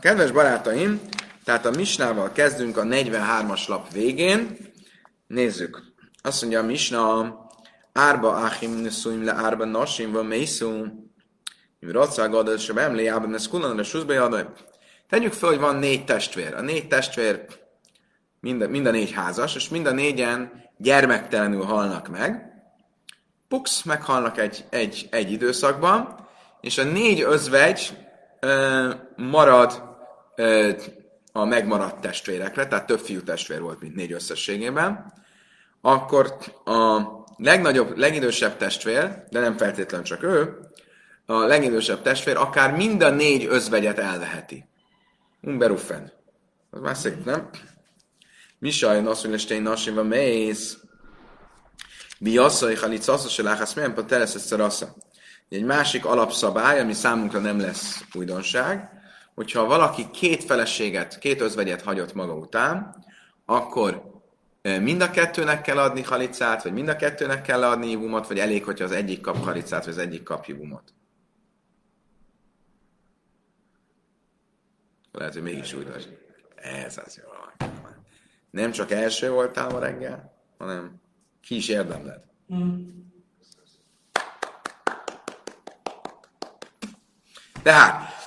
Kedves barátaim, tehát a Misnával kezdünk a 43-as lap végén. Nézzük. Azt mondja a Misna, Árba Achim Neszuim le Árba Nosim van Mészú. Mi Rocság adott, se Bemlé Ában ez Kulan, Susbe Tegyük fel, hogy van négy testvér. A négy testvér mind a, mind a négy házas, és mind a négyen gyermektelenül halnak meg. Pux meghalnak egy, egy, egy időszakban, és a négy özvegy ö, marad a megmaradt testvérekre, tehát több fiú testvér volt, mint négy összességében, akkor a legnagyobb, legidősebb testvér, de nem feltétlenül csak ő, a legidősebb testvér akár mind a négy özvegyet elveheti. Umberuffen. Az már szép, nem? Misaj, Nasszony, Lestein, Nasim, Mész. Biasszai, Halicassa, se láhász, milyen pa teresz Egy másik alapszabály, ami számunkra nem lesz újdonság, hogyha valaki két feleséget, két özvegyet hagyott maga után, akkor mind a kettőnek kell adni halicát, vagy mind a kettőnek kell adni hívumot, vagy elég, hogyha az egyik kap halicát, vagy az egyik kap hívumot. Lehet, hogy mégis úgy vagy. Ez az jó. Nem csak első voltál ma reggel, hanem ki is érdemled. Mm. Tehát,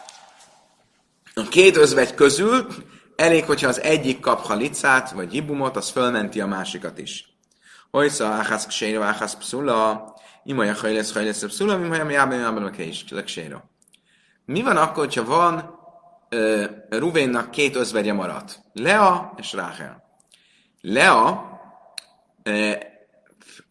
a két özvegy közül elég, hogyha az egyik kap halicát, vagy hibumot, az fölmenti a másikat is. Hojsza, áhász kséra, áhász pszula, imaja hajlesz, hajlesz, pszula, mi majd jában, jában, a is, Mi van akkor, hogyha van uh, Ruvénnak két özvegye maradt? Lea és Ráhel. Lea uh,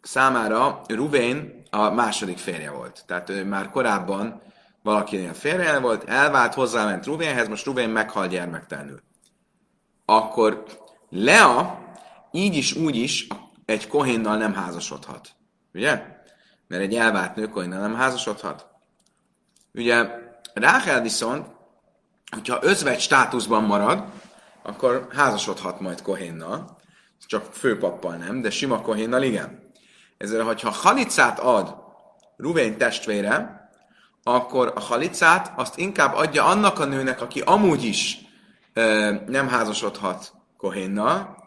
számára Ruvén a második férje volt. Tehát ő már korábban valakinél férje volt, elvált, hozzáment Ruvénhez, most Ruvén meghal gyermektelenül. Akkor Lea így is, úgy is egy kohénnal nem házasodhat. Ugye? Mert egy elvált nő kohénnal nem házasodhat. Ugye Ráhel viszont, hogyha özvegy státuszban marad, akkor házasodhat majd kohénnal, csak főpappal nem, de sima kohénnal igen. Ezért, hogyha halicát ad Ruvén testvére, akkor a halicát azt inkább adja annak a nőnek, aki amúgy is ö, nem házasodhat Kohénnal,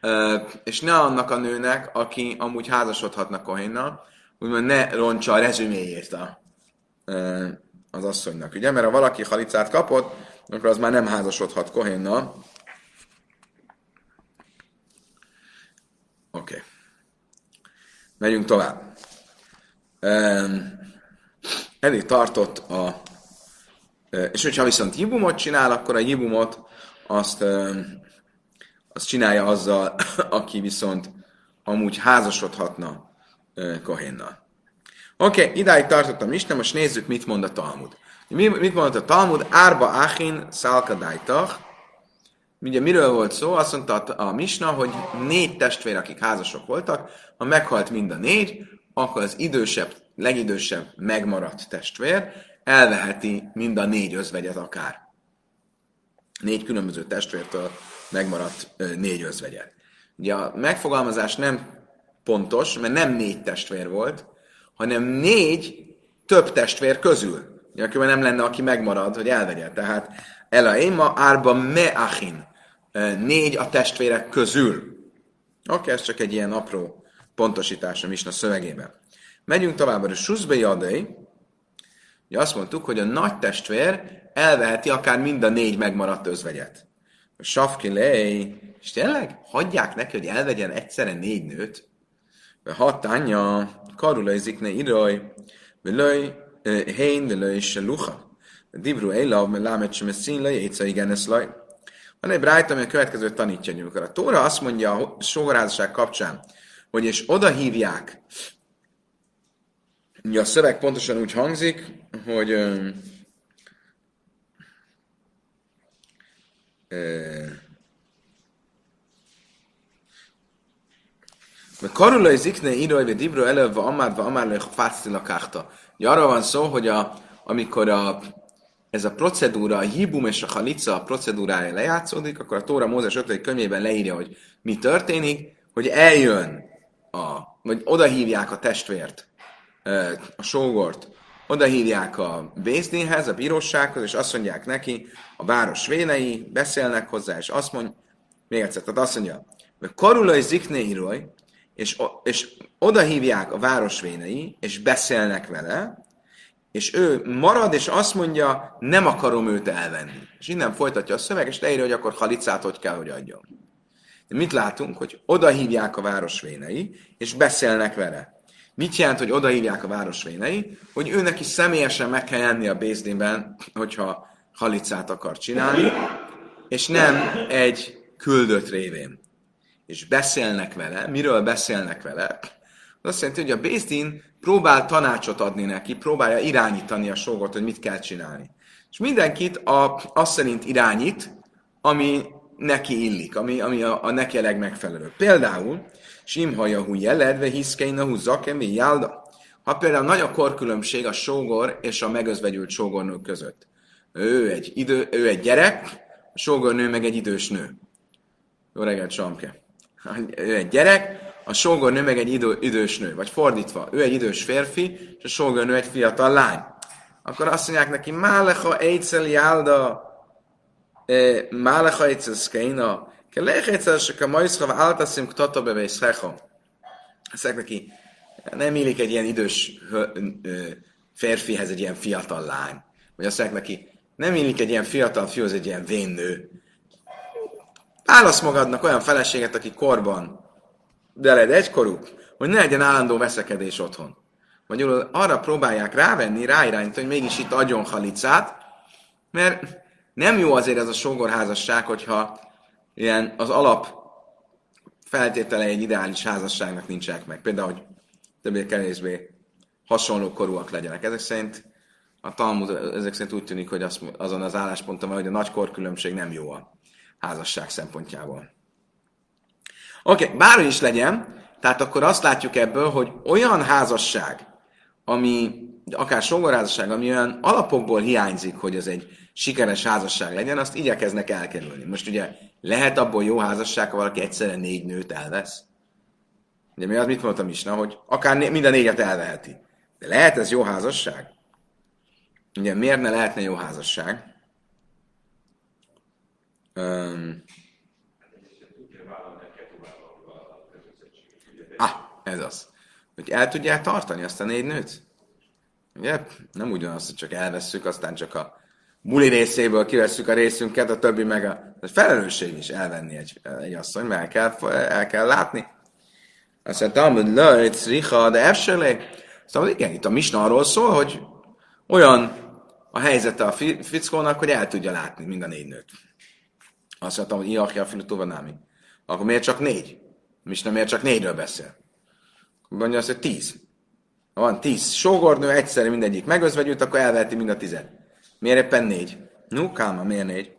ö, és ne annak a nőnek, aki amúgy házasodhatna Kohénnal, úgymond ne roncsa a rezüméjét a, ö, az asszonynak. Ugye? Mert ha valaki halicát kapott, akkor az már nem házasodhat Kohénnal. Oké. Okay. Megyünk tovább. Um, Eddig tartott a... És hogyha viszont jibumot csinál, akkor a jibumot azt, azt csinálja azzal, aki viszont amúgy házasodhatna Kohénnal. Oké, okay, idáig tartott a Misna, most nézzük, mit mond a Talmud. Mi, mit mondott a Talmud? Árba Achin Szalkadájtach. Ugye miről volt szó? Azt mondta a Misna, hogy négy testvér, akik házasok voltak, ha meghalt mind a négy, akkor az idősebb legidősebb megmaradt testvér elveheti mind a négy özvegyet akár. Négy különböző testvértől megmaradt négy özvegyet. Ugye a megfogalmazás nem pontos, mert nem négy testvér volt, hanem négy több testvér közül. Ugye, akkor nem lenne, aki megmarad, hogy elvegye. Tehát Elaima árba meachin. Négy a testvérek közül. Oké, ez csak egy ilyen apró pontosítás a Misna szövegében. Megyünk tovább, a Suszbe Jadai. Ugye azt mondtuk, hogy a nagy testvér elveheti akár mind a négy megmaradt özvegyet. A Safki Lej, és tényleg hagyják neki, hogy elvegyen egyszerre négy nőt. A hat anyja, karulai zikne iraj, velöj, hén, velöj se lucha. Dibru Eilav, mert lámet sem szín lej, igen ez laj. Van egy brájt, ami a következő tanítja, amikor a Tóra azt mondja a sógorázasság kapcsán, hogy és oda hívják Ugye a szöveg pontosan úgy hangzik, hogy ö, ö, Karulai zikne íraj, vagy dibro előbb, amádva, amár fáctila káhta. Arra van szó, hogy a, amikor a, ez a procedúra, a hibum és a halica a procedúrája lejátszódik, akkor a Tóra Mózes 5. könyvében leírja, hogy mi történik, hogy eljön a, vagy oda hívják a testvért a sógort oda hívják a Bézdinhez, a bírósághoz, és azt mondják neki, a város vénei beszélnek hozzá, és azt mondja, még egyszer, tehát azt mondja, hogy karulai ziknéiroly, és, és oda hívják a város vénei, és beszélnek vele, és ő marad, és azt mondja, nem akarom őt elvenni. És innen folytatja a szöveg, és leírja, hogy akkor halicát hogy kell, hogy adjon. De mit látunk? Hogy oda hívják a városvénei, és beszélnek vele. Mit jelent, hogy oda hívják a városvénei? Hogy ő neki személyesen meg kell jenni a Bézdinben, hogyha halicát akar csinálni, és nem egy küldött révén. És beszélnek vele. Miről beszélnek vele? Az azt jelenti, hogy a Bézdin próbál tanácsot adni neki, próbálja irányítani a sógot, hogy mit kell csinálni. És mindenkit a, azt szerint irányít, ami neki illik, ami, ami a, a neki a legmegfelelőbb. Például, Simhaja hu jeledve hiszkeina hu zakemi jálda. Ha például nagy a korkülönbség a sógor és a megözvegyült sógornő között. Ő egy, idő, ő egy gyerek, a sógornő meg egy idős nő. Jó reggelt, Samke. Ő egy gyerek, a sógornő meg egy idő, idős nő. Vagy fordítva, ő egy idős férfi, és a sógornő egy fiatal lány. Akkor azt mondják neki, Málecha Eidsel Jálda, Málecha Eidsel Szkeina, Kelech Eidsel Seka Majszra, Áltaszim Ktata Bevészrecha. Azt neki, nem illik egy ilyen idős férfihez egy ilyen fiatal lány. Vagy azt mondják neki, nem illik egy ilyen fiatal fiúhoz egy ilyen vénnő. Válasz magadnak olyan feleséget, aki korban veled egykorú, hogy ne legyen állandó veszekedés otthon. Magyarul arra próbálják rávenni, ráirányítani, hogy mégis itt adjon halicát, mert nem jó azért ez a sógorházasság, hogyha ilyen az alap feltétele egy ideális házasságnak nincsenek meg. Például, hogy többé-kevésbé hasonló korúak legyenek. Ezek szerint a Talmud ezek szerint úgy tűnik, hogy az, azon az állásponton van, hogy a nagy korkülönbség nem jó a házasság szempontjából. Oké, okay, bárhogy is legyen, tehát akkor azt látjuk ebből, hogy olyan házasság, ami akár sógorházasság, ami olyan alapokból hiányzik, hogy ez egy sikeres házasság legyen, azt igyekeznek elkerülni. Most ugye lehet abból jó házasság, ha valaki egyszerre négy nőt elvesz? Ugye mi az, mit mondtam is, na, hogy akár né- minden négyet elveheti. De lehet ez jó házasság? Ugye miért ne lehetne jó házasság? Um, ah, ez az. Hogy el tudják tartani azt a négy nőt? Ugye? Nem ugyanaz, hogy csak elvesszük, aztán csak a buli részéből kivesszük a részünket, a többi meg a, a felelősség is elvenni egy, egy asszony, mert el kell, el kell látni. Azt mondtam, hogy lőjt, riha, de efselé. Szóval igen, itt a misna arról szól, hogy olyan a helyzete a fickónak, hogy el tudja látni mind a négy nőt. Azt mondtam, hogy Iachja Filutóva Námi. Akkor miért csak négy? Misna miért csak négyről beszél? Mondja azt, hogy tíz. Ha van tíz sógornő, egyszerre mindegyik megözvegyült, akkor elveheti mind a tizet. Miért éppen négy? No, káma, miért négy?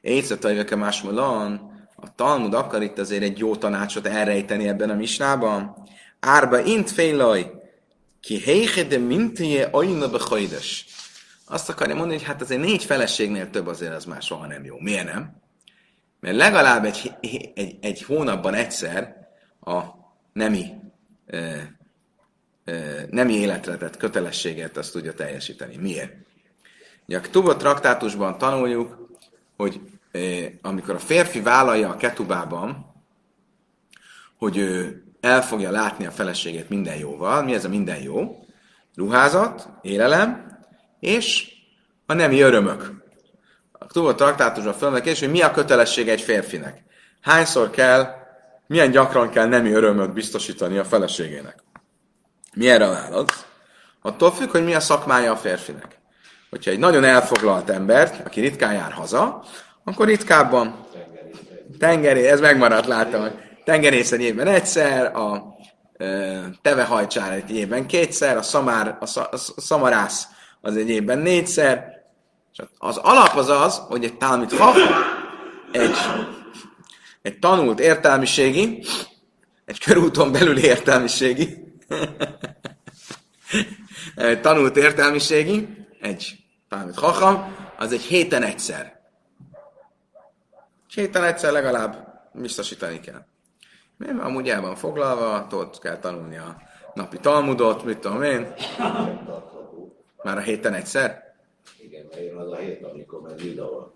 Éjszatajveke másmulan, a Talmud akar itt azért egy jó tanácsot elrejteni ebben a misnában. Árba int félaj, ki héjhede mintije ajna behajdes. Azt akarja mondani, hogy hát azért négy feleségnél több azért az már soha nem jó. Miért nem? Mert legalább egy, egy, egy hónapban egyszer a nemi, ö, ö, nemi életre tett kötelességet azt tudja teljesíteni. Miért? Ugye a Tuba traktátusban tanuljuk, hogy ö, amikor a férfi vállalja a ketubában, hogy ő el fogja látni a feleségét minden jóval. Mi ez a minden jó? Ruházat, élelem, és a nemi örömök. A Tuba traktátusban felmegyek, hogy mi a kötelesség egy férfinek. Hányszor kell, milyen gyakran kell nemi örömöt biztosítani a feleségének. Mi erre a válasz? Attól függ, hogy mi a szakmája a férfinek. Hogyha egy nagyon elfoglalt ember, aki ritkán jár haza, akkor ritkábban tengeré, ez megmaradt, láttam, hogy tengerész egy évben egyszer, a e, tevehajcsár egy évben kétszer, a, szamár, a, a szamarász az egy évben négyszer. És az alap az az, hogy egy talmit hafa, egy, egy tanult értelmiségi, egy körúton belüli értelmiségi, egy tanult értelmiségi, egy talmit hacham, az egy héten egyszer. Egy héten egyszer legalább biztosítani kell. Mert amúgy el van foglalva, ott kell tanulni a napi talmudot, mit tudom én. Már a héten egyszer? Igen, mert jön az a hét, amikor meg videó.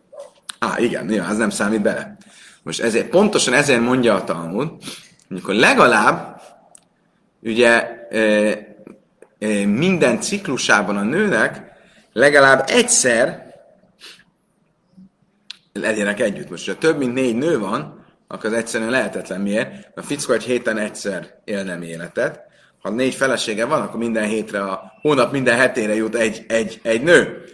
Á, igen, ja, az nem számít bele. Most ezért, pontosan ezért mondja a Talmud, amikor legalább ugye e, e, minden ciklusában a nőnek legalább egyszer legyenek együtt. Most, ha több mint négy nő van, akkor az egyszerűen lehetetlen. Miért? A fickó egy héten egyszer él nem életet. Ha négy felesége van, akkor minden hétre, a hónap minden hetére jut egy, egy, egy nő.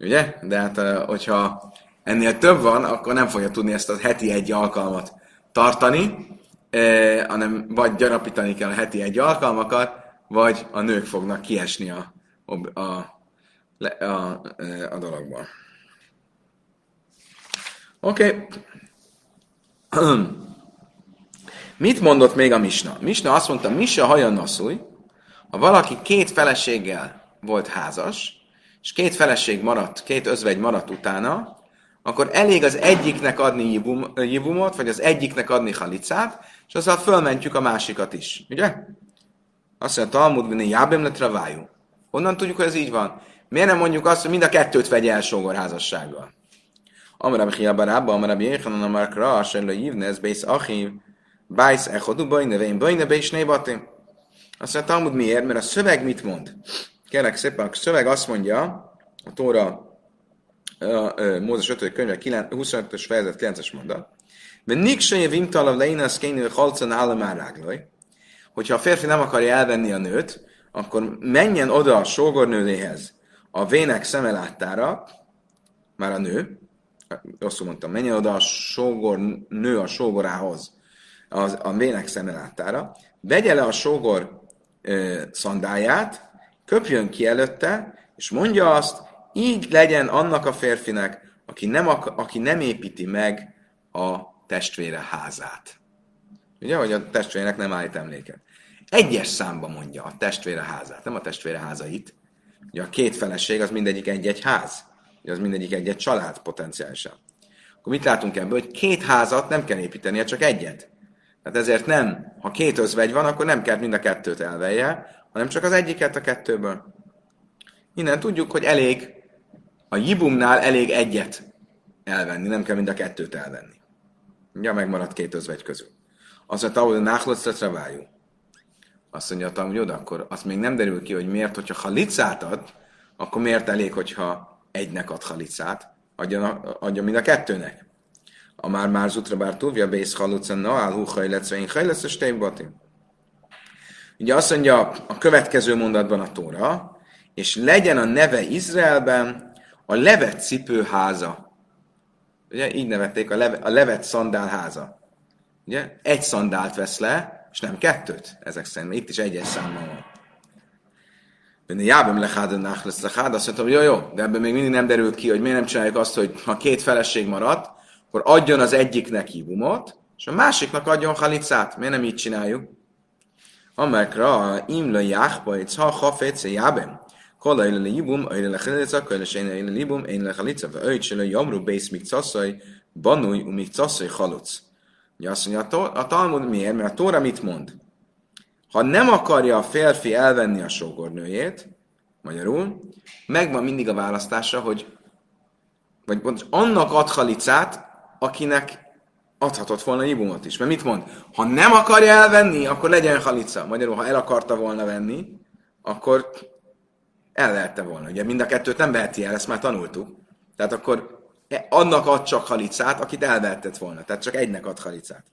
Ugye? De hát, hogyha ennél több van, akkor nem fogja tudni ezt a heti egy alkalmat tartani, eh, hanem vagy gyarapítani kell a heti egy alkalmakat, vagy a nők fognak kiesni a, a, a, a, a dologból. Oké. Okay. Mit mondott még a Misna? Misna azt mondta, Misa hajan naszúj, ha valaki két feleséggel volt házas, és két feleség maradt, két özvegy maradt utána, akkor elég az egyiknek adni jibum, jibumot, vagy az egyiknek adni halicát, és azzal fölmentjük a másikat is. Ugye? Azt mondja, Talmud benne jábem le travájú. Honnan tudjuk, hogy ez így van? Miért nem mondjuk azt, hogy mind a kettőt vegye el sógorházassággal? Amarab Hiabarába, Amarab Jéhanan, Amar Kra, Serlo Yivnez, Bész Achim, Bájsz Echodu, Bajne, Vén, Bajne, Bész Nébatim. Azt mondja, Talmud miért? Mert a szöveg mit mond? Kérlek szépen, a szöveg azt mondja, a Tóra Mózes 5. könyve 25-ös fejezet 9-es mondat. De niksaje vimtalav leinas kénő halcan államáráglaj, hogyha a férfi nem akarja elvenni a nőt, akkor menjen oda a sógornőnéhez, a vének szemeláttára, már a nő, rosszul mondtam, menjen oda a sógor nő a sógorához, az, a vének szemeláttára, vegye le a sógor ö, szandáját, köpjön ki előtte, és mondja azt, így legyen annak a férfinek, aki nem, aki nem építi meg a testvére házát. Ugye, hogy a testvérenek nem állít emléket. Egyes számba mondja a testvére házát, nem a testvére házait. Ugye a két feleség az mindegyik egy-egy ház. Az mindegyik egy-egy család potenciálisan. Akkor mit látunk ebből, hogy két házat nem kell építenie, csak egyet. Tehát ezért nem, ha két özvegy van, akkor nem kell mind a kettőt elvelje, hanem csak az egyiket a kettőből. Innen tudjuk, hogy elég a jibumnál elég egyet elvenni, nem kell mind a kettőt elvenni. Ja, megmaradt két özvegy közül. Hogy a náhlocra vájú. Azt mondja, hogy oda, akkor azt még nem derül ki, hogy miért, hogyha halicát ad, akkor miért elég, hogyha egynek ad halicát, adja, adja mind a kettőnek. A már már zutra bár túlvja, bész halucen, na, áll hú hajletsz, én hajletsz, és Ugye azt mondja a következő mondatban a Tóra, és legyen a neve Izraelben a levet cipő háza. Ugye így nevették a, leve, a levet szandál háza. Ugye? Egy szandált vesz le, és nem kettőt. Ezek szerint itt is egyes számmal van. Benne jábem lehád nachlesz lehád, azt mondtam, hogy jó, jó, de ebben még mindig nem derült ki, hogy miért nem csináljuk azt, hogy ha két feleség maradt, akkor adjon az egyiknek ibumot, és a másiknak adjon halicát. Miért nem így csináljuk? Amekra imla jáhba, itt ha hafece jábem. Kola ile libum, ile le chalica, kola se libum, ile le chalica, ve öjt jamru, bész mik caszaj, banúj, umik caszaj haluc. Ugye azt mondja, a Talmud miért? Mert a Tóra mit mond? Ha nem akarja a férfi elvenni a sógornőjét, magyarul, megvan mindig a választása, hogy vagy pont annak ad halicát, akinek adhatott volna ibumot is. Mert mit mond? Ha nem akarja elvenni, akkor legyen halica. Magyarul, ha el akarta volna venni, akkor el lehette volna. Ugye mind a kettőt nem veheti el, ezt már tanultuk. Tehát akkor annak ad csak halicát, akit elvehetett volna. Tehát csak egynek ad halicát.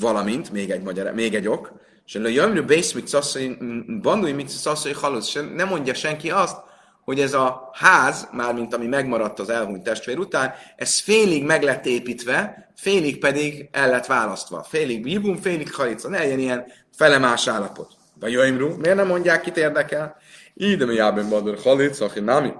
Valamint, még egy, magyar, még egy ok, és a jömrű bész mit szaszai, bandúj mit szaszai haluc, nem mondja senki azt, hogy ez a ház, mármint ami megmaradt az elhunyt testvér után, ez félig meg lett építve, félig pedig el lett választva. Félig bibum, félig halica. Ne legyen ilyen felemás állapot. Vagy jöjmrú, miért nem mondják, kit érdekel? Ide mi jábem bador halic, aki nami.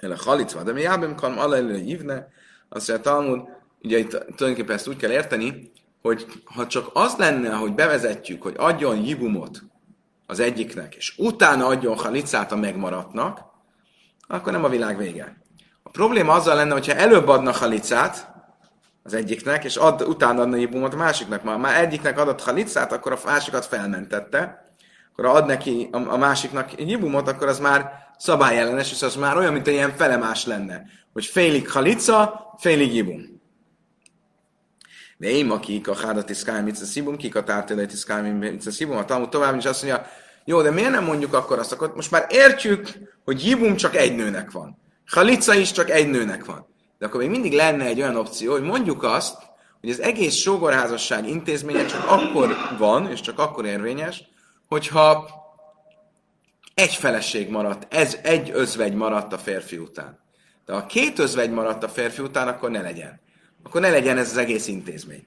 A halic de mi jábem kalm alelő hívne. Azt mondja, Talmud, ugye itt tulajdonképpen ezt úgy kell érteni, hogy ha csak az lenne, hogy bevezetjük, hogy adjon jibumot az egyiknek, és utána adjon halicát a megmaradtnak, akkor nem a világ vége. A probléma azzal lenne, hogyha előbb adnak halicát az egyiknek, és ad, utána adna jibumot a másiknak. Ma már egyiknek adott halicát, akkor a másikat felmentette, akkor ad neki a, a másiknak jibumot, akkor az már szabályellenes, és az már olyan, mint egy ilyen felemás lenne, hogy félig halica, félig jibum. De én, akik a hádat iszkály mit szibum, kik a tártélét iszkály mit szibum, a Talmud tovább is azt mondja, jó, de miért nem mondjuk akkor azt, akkor most már értjük, hogy jibum csak egy nőnek van. Halica is csak egy nőnek van. De akkor még mindig lenne egy olyan opció, hogy mondjuk azt, hogy az egész sógorházasság intézménye csak akkor van, és csak akkor érvényes, hogyha egy feleség maradt, ez egy özvegy maradt a férfi után. De ha két özvegy maradt a férfi után, akkor ne legyen. Akkor ne legyen ez az egész intézmény.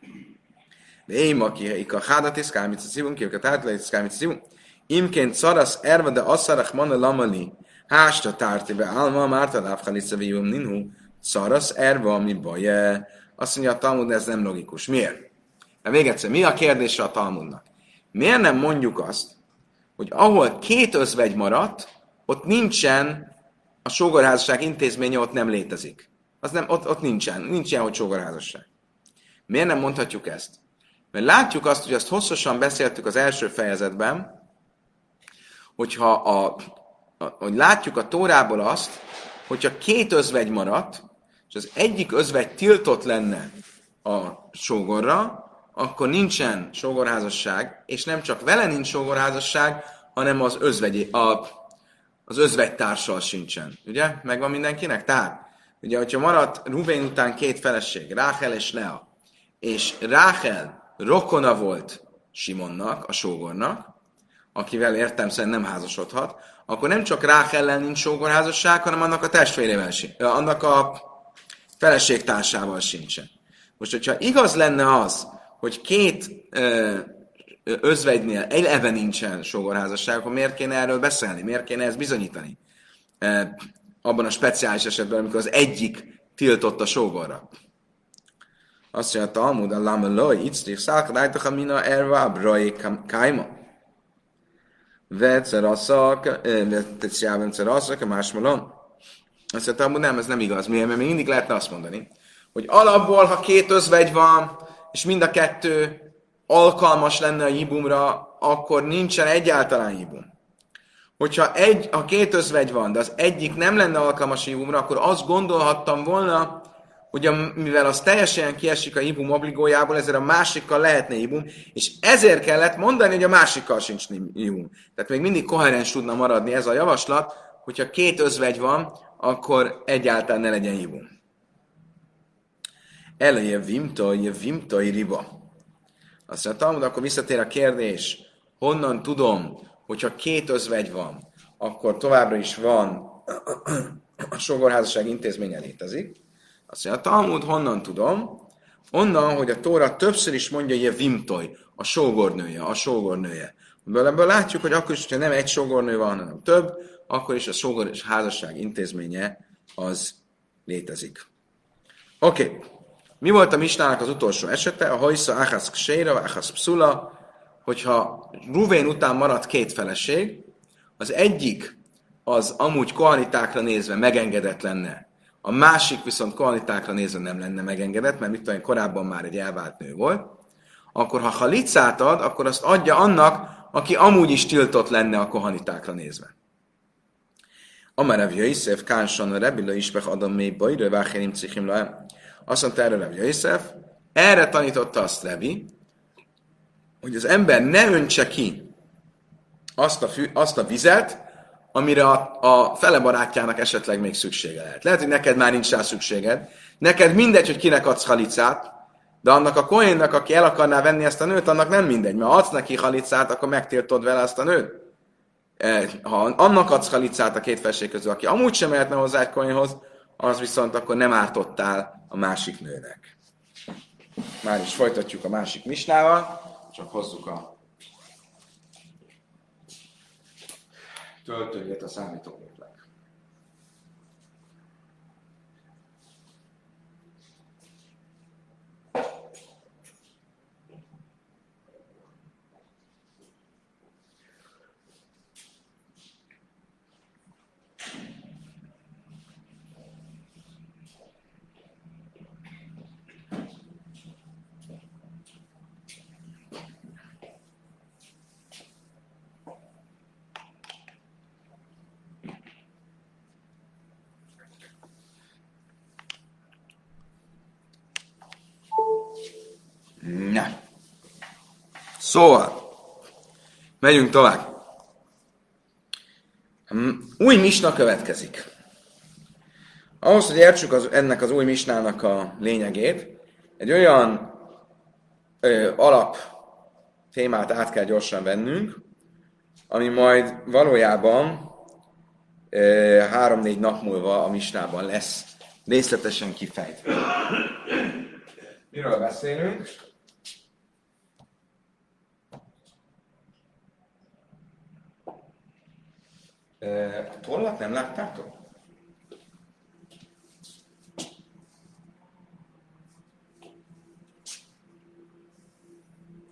De én, aki a hádat is kámit szívunk, ki a átlet is kámit szívunk, imként szarasz erve, de asszarach mana lamali, hásta tárti be álma, márta lábhalica vívum ninhu, szarasz erve, ami baj. Azt mondja a Talmud, ez nem logikus. Miért? De még egyszer, mi a kérdése a Talmudnak? Miért nem mondjuk azt, hogy ahol két özvegy maradt, ott nincsen a sógorházasság intézménye, ott nem létezik. Az nem, ott, ott nincsen, nincs ilyen, hogy sógorházasság. Miért nem mondhatjuk ezt? Mert látjuk azt, hogy ezt hosszasan beszéltük az első fejezetben, hogyha a, a, hogy látjuk a tórából azt, hogyha két özvegy maradt, és az egyik özvegy tiltott lenne a sógorra, akkor nincsen sógorházasság, és nem csak vele nincs sógorházasság, hanem az özvegy, a, az özvegytársal sincsen. Ugye? Megvan mindenkinek? Tehát, ugye, hogyha maradt Rubén után két feleség, Ráhel és Lea, és Ráhel rokona volt Simonnak, a sógornak, akivel értem nem házasodhat, akkor nem csak Ráhellel nincs sógorházasság, hanem annak a testvérével, annak a feleségtársával sincsen. Most, hogyha igaz lenne az, hogy két ö, özvegynél eleve nincsen sógorházasság, akkor miért kéne erről beszélni? Miért kéne ezt bizonyítani? E, abban a speciális esetben, amikor az egyik tiltott a sógorra. Azt mondja, a Talmud, a lama loj, itzrich szálkadájtach amina erva abrai kaima. Veceraszak, veceraszak, veceraszak, a másmalon. Azt mondja, nem, ez nem igaz. Miért? Mert még mindig lehetne azt mondani, hogy alapból, ha két özvegy van, és mind a kettő alkalmas lenne a jibumra, akkor nincsen egyáltalán jibum. Hogyha egy, a két özvegy van, de az egyik nem lenne alkalmas a jibumra, akkor azt gondolhattam volna, hogy a, mivel az teljesen kiesik a jibum obligójából, ezért a másikkal lehetne jibum, és ezért kellett mondani, hogy a másikkal sincs jibum. Tehát még mindig koherens tudna maradni ez a javaslat, hogyha két özvegy van, akkor egyáltalán ne legyen jibum. Eleje vimta, je vimta riba. Azt mondja, Talmud, akkor visszatér a kérdés, honnan tudom, hogyha két özvegy van, akkor továbbra is van a sogorházasság intézménye létezik. Azt mondja, Talmud, honnan tudom? Onnan, hogy a Tóra többször is mondja, hogy a vimtoj, a sógornője, a sógornője. Ebből, ebből látjuk, hogy akkor is, hogyha nem egy sógornő van, hanem több, akkor is a sógor és házasság intézménye az létezik. Oké. Okay. Mi volt a Misnának az utolsó esete? A hajsza Achasz Kséra, Achasz Psula, hogyha Ruvén után maradt két feleség, az egyik az amúgy koanitákra nézve megengedett lenne, a másik viszont koanitákra nézve nem lenne megengedett, mert mit tudom, korábban már egy elvált nő volt, akkor ha halicát ad, akkor azt adja annak, aki amúgy is tiltott lenne a kohanitákra nézve. Amarav Jöjszef, Kánsan, a Rebila Ispech Adam mély Vácherim Cichim azt mondta erre Rabbi Yosef, erre tanította azt Rebi, hogy az ember ne öntse ki azt a, fű, azt a vizet, amire a, a fele barátjának esetleg még szüksége lehet. Lehet, hogy neked már nincs rá szükséged. Neked mindegy, hogy kinek adsz halicát, de annak a kohénnak, aki el akarná venni ezt a nőt, annak nem mindegy. Mert ha adsz neki halicát, akkor megtiltod vele ezt a nőt. E, ha annak adsz halicát a két felség közül, aki amúgy sem mehetne hozzá egy kohénhoz, az viszont akkor nem ártottál a másik nőnek. Már is folytatjuk a másik misnával, csak hozzuk a töltőjét a számítógép. Szóval, megyünk tovább. Mm, Új misna következik. Ahhoz, hogy értsük az, ennek az új misnának a lényegét, egy olyan ö, alap témát át kell gyorsan vennünk, ami majd valójában három-négy nap múlva a misnában lesz részletesen kifejtve. Miről beszélünk? A tollat nem láttátok?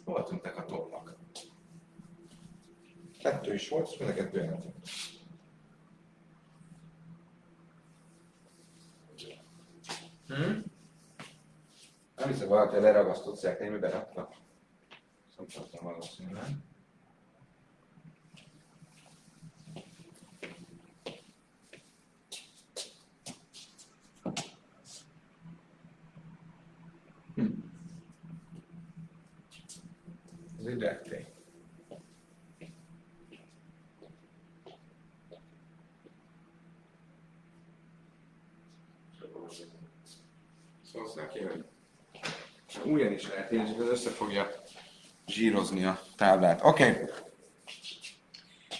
Hol tűntek a tollak? Kettő is volt, és mind a kettő eltűnt. Hm? Nem hiszem, valaki leragasztott szekrény, miben rakta. Szomszattam valószínűleg. Ez rektény. Szóval azt újra is lehet írni, az össze fogja zsírozni a táblát. Oké. Okay.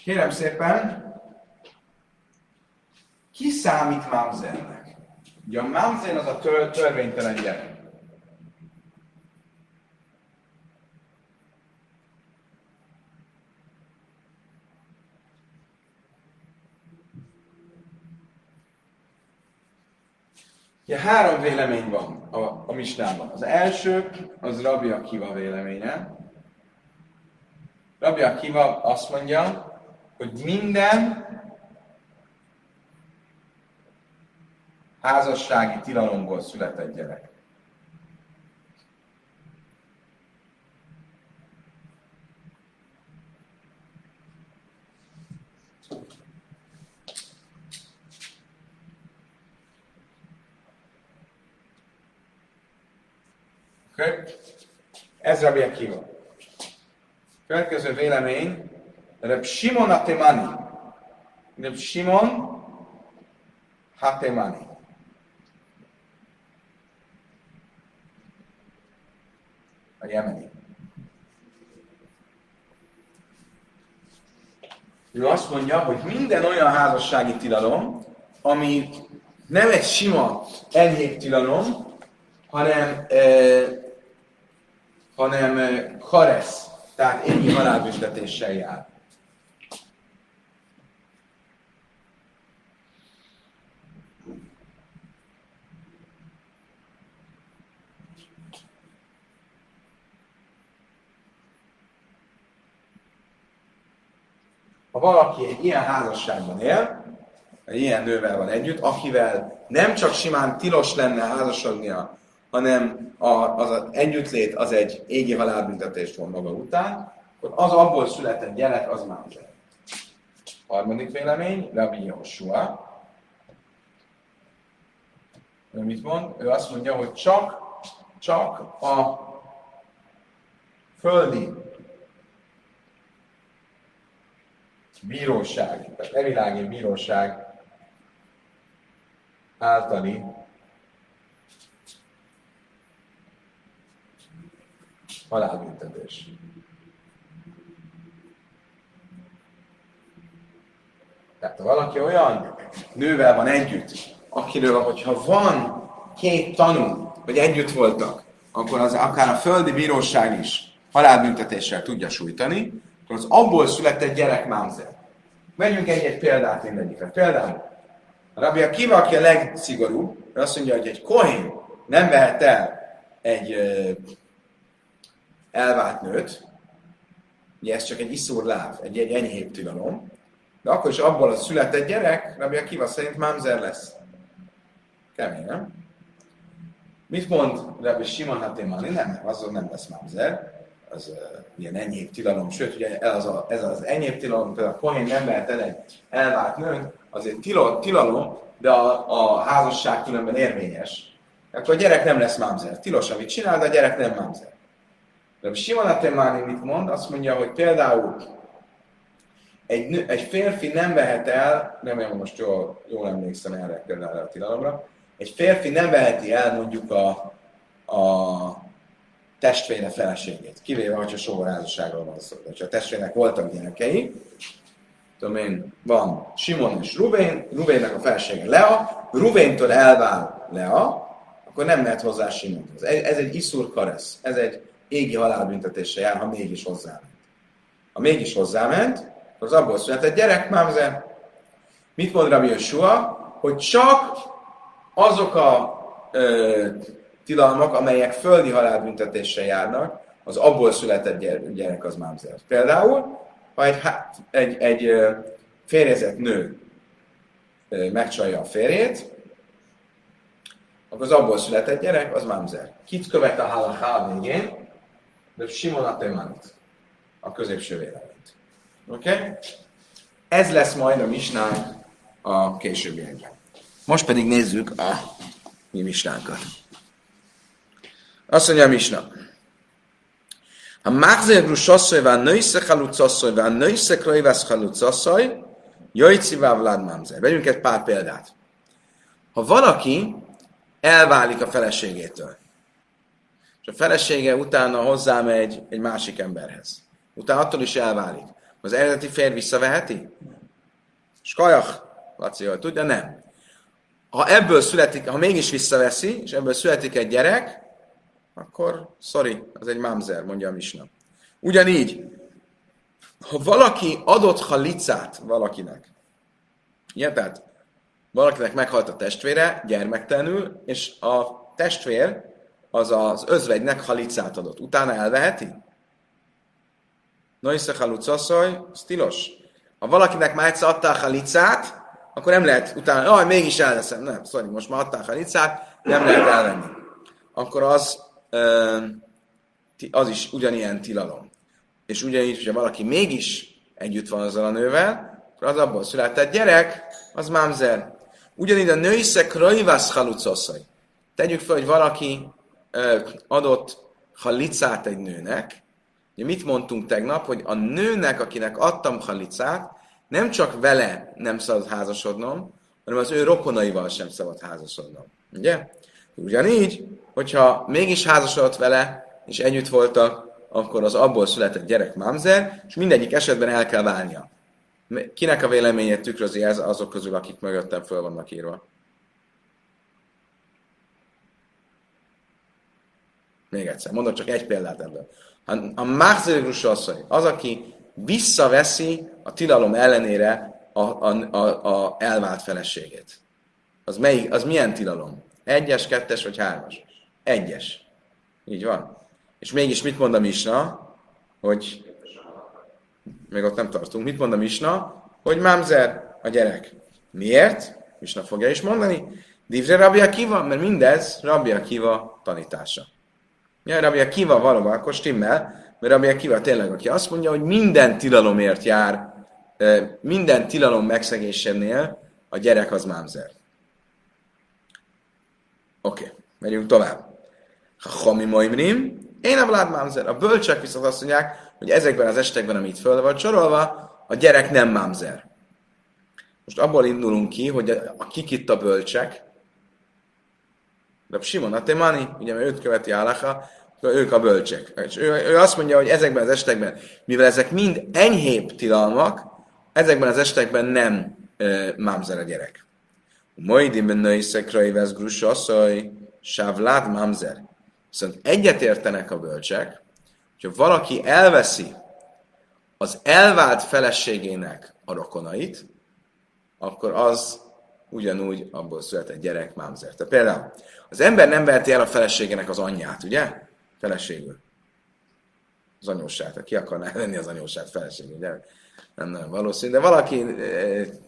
Kérem szépen, ki számít mamzernek? Ugye a mamzer az a tör, törvénytelen gyerek. Ugye három vélemény van a, a misnában. Az első, az Rabbi Akiva véleménye. Rabbi Akiva azt mondja, hogy minden házassági tilalomból született gyerek. Okay. Ez Rabbi Akiva. Következő vélemény, Reb Simon Hatemani. Reb Simon Hatemani. A jemeni. Ő azt mondja, hogy minden olyan házassági tilalom, ami nem egy sima enyhébb tilalom, hanem eh, hanem karesz, tehát ennyi halálbüntetéssel jár. Ha valaki egy ilyen házasságban él, egy ilyen nővel van együtt, akivel nem csak simán tilos lenne házasodnia, hanem az, az együttlét az egy égi halálbüntetés von maga után, akkor az abból született gyerek, az mázer. Harmadik vélemény, Rabbi Joshua. Ő mit mond? Ő azt mondja, hogy csak, csak a földi bíróság, tehát evilági bíróság általi halálbüntetés. Tehát ha valaki olyan nővel van együtt, akiről, hogyha van két tanú, vagy együtt voltak, akkor az akár a földi bíróság is halálbüntetéssel tudja sújtani, akkor az abból született gyerek mámzer. Vegyünk egy-egy példát mindegyikre. Például a Rabbi Akiva, aki a legszigorúbb, azt mondja, hogy egy kohén nem vehet el egy elvált nőt, ugye ez csak egy iszúr láv, egy, egy enyhébb tilalom, de akkor is abból a született gyerek, Rabbi Akiva szerint mámzer lesz. Kemény, nem? Mit mond Rabbi Simon Hatémani? Nem, azon nem lesz mámzer, az uh, ilyen enyhébb tilalom, sőt, ugye ez az, a, ez az enyhébb tilalom, például a kohén nem lehet el egy elvált nőt, azért tilo, tilalom, de a, a házasság különben érvényes. Akkor a gyerek nem lesz mámzer. Tilos, amit csinál, de a gyerek nem mámzer. De Simon Atemáni mit mond? Azt mondja, hogy például egy, nő, egy férfi nem vehet el, remélem most jól, jól emlékszem erre például a tilalomra, egy férfi nem veheti el mondjuk a, a testvére feleségét, kivéve, hogyha sógorházasságról van szó. Ha a testvérnek voltak gyerekei, tudom én, van Simon és Rubén, Rubénnek a felesége Lea, Rubéntől elvál Lea, akkor nem mehet hozzá Simonhoz. Ez egy iszur karesz, ez egy égi halálbüntetésre jár, ha mégis hozzáment. Ha mégis hozzáment, az abból született gyerek, Mamzer. Mit mond Rabbi Yeshua? Hogy csak azok a ö, tilalmak, amelyek földi halálbüntetésre járnak, az abból született gyerek az Mamzer. Például, ha egy, egy, egy férjezett nő megcsalja a férjét, akkor az abból született gyerek, az mamzer. Kit követ a halachá végén? De Simon a Temant, a középső véleményt. Oké? Okay? Ez lesz majd a misnánk a későbbiekben. Most pedig nézzük a mi misnánkat. Azt mondja a misna. A mágzérgrú sasszony van nősze halucasszony van nősze krajvász halucasszony, jöjjcivá vlád mamzer. Vegyünk egy pár példát. Ha valaki elválik a feleségétől. És a felesége utána hozzámegy egy másik emberhez. Utána attól is elválik. Az eredeti férj visszaveheti? Skajach, Laci, hogy tudja, nem. Ha ebből születik, ha mégis visszaveszi, és ebből születik egy gyerek, akkor sorry, az egy mamzer, mondja a misna. Ugyanígy, ha valaki adott halicát valakinek, ilyen, tehát valakinek meghalt a testvére, gyermektelenül, és a testvér az az özvegynek halicát adott. Utána elveheti? Noisze halucaszaj, ez tilos. Ha valakinek már egyszer adta a halicát, akkor nem lehet utána, jaj, mégis elveszem. Nem, szóval most már adta a halicát, nem lehet elvenni. Akkor az, az is ugyanilyen tilalom. És ugyanígy, hogyha valaki mégis együtt van azzal a nővel, akkor az abból született gyerek, az mámzer. Ugyanígy a női rajvász halucoszai. Tegyük fel, hogy valaki adott halicát egy nőnek. Ugye mit mondtunk tegnap, hogy a nőnek, akinek adtam halicát, nem csak vele nem szabad házasodnom, hanem az ő rokonaival sem szabad házasodnom. Ugye? Ugyanígy, hogyha mégis házasodott vele, és együtt voltak, akkor az abból született gyerek mamzer, és mindegyik esetben el kell válnia. Kinek a véleményét tükrözi ez azok közül, akik mögöttem föl vannak írva? Még egyszer, mondok csak egy példát ebből. A, a Machzerikus asszony, az, aki visszaveszi a tilalom ellenére a, a, a, a elvált feleségét. Az, melyik, az milyen tilalom? Egyes, kettes vagy hármas? Egyes. Így van. És mégis mit mond a Misna? Hogy még ott nem tartunk. Mit mond a Misna? Hogy Mamzer a gyerek. Miért? Misna fogja is mondani. Divre Rabbi Akiva, mert mindez Rabbi Akiva tanítása. Ja, Rabbi Akiva valóban, akkor stimmel, mert Rabbi Akiva tényleg, aki azt mondja, hogy minden tilalomért jár, minden tilalom megszegésénél a gyerek az Mamzer. Oké, okay, megyünk tovább. Ha Hami Moimrim, én a Vlad Mamzer. A bölcsek viszont azt mondják, hogy ezekben az estekben, amit föl van sorolva, a gyerek nem mamzer. Most abból indulunk ki, hogy a, a kik itt a bölcsek, de Simon Atemani, ugye mert őt követi Álaha, ők a bölcsek. És ő, ő azt mondja, hogy ezekben az estekben, mivel ezek mind enyhébb tilalmak, ezekben az estekben nem e, mamzer a gyerek. Moidimben nőiszekrai vesz grusasszaj, sávlád mamzer. Viszont egyetértenek a bölcsek, hogyha valaki elveszi az elvált feleségének a rokonait, akkor az ugyanúgy abból született gyerek mámzer. Tehát például az ember nem veheti el a feleségének az anyját, ugye? Feleségül. Az anyósát. Ki akarná venni az anyósát feleségül, ugye? Nem, nem valószínű. De valaki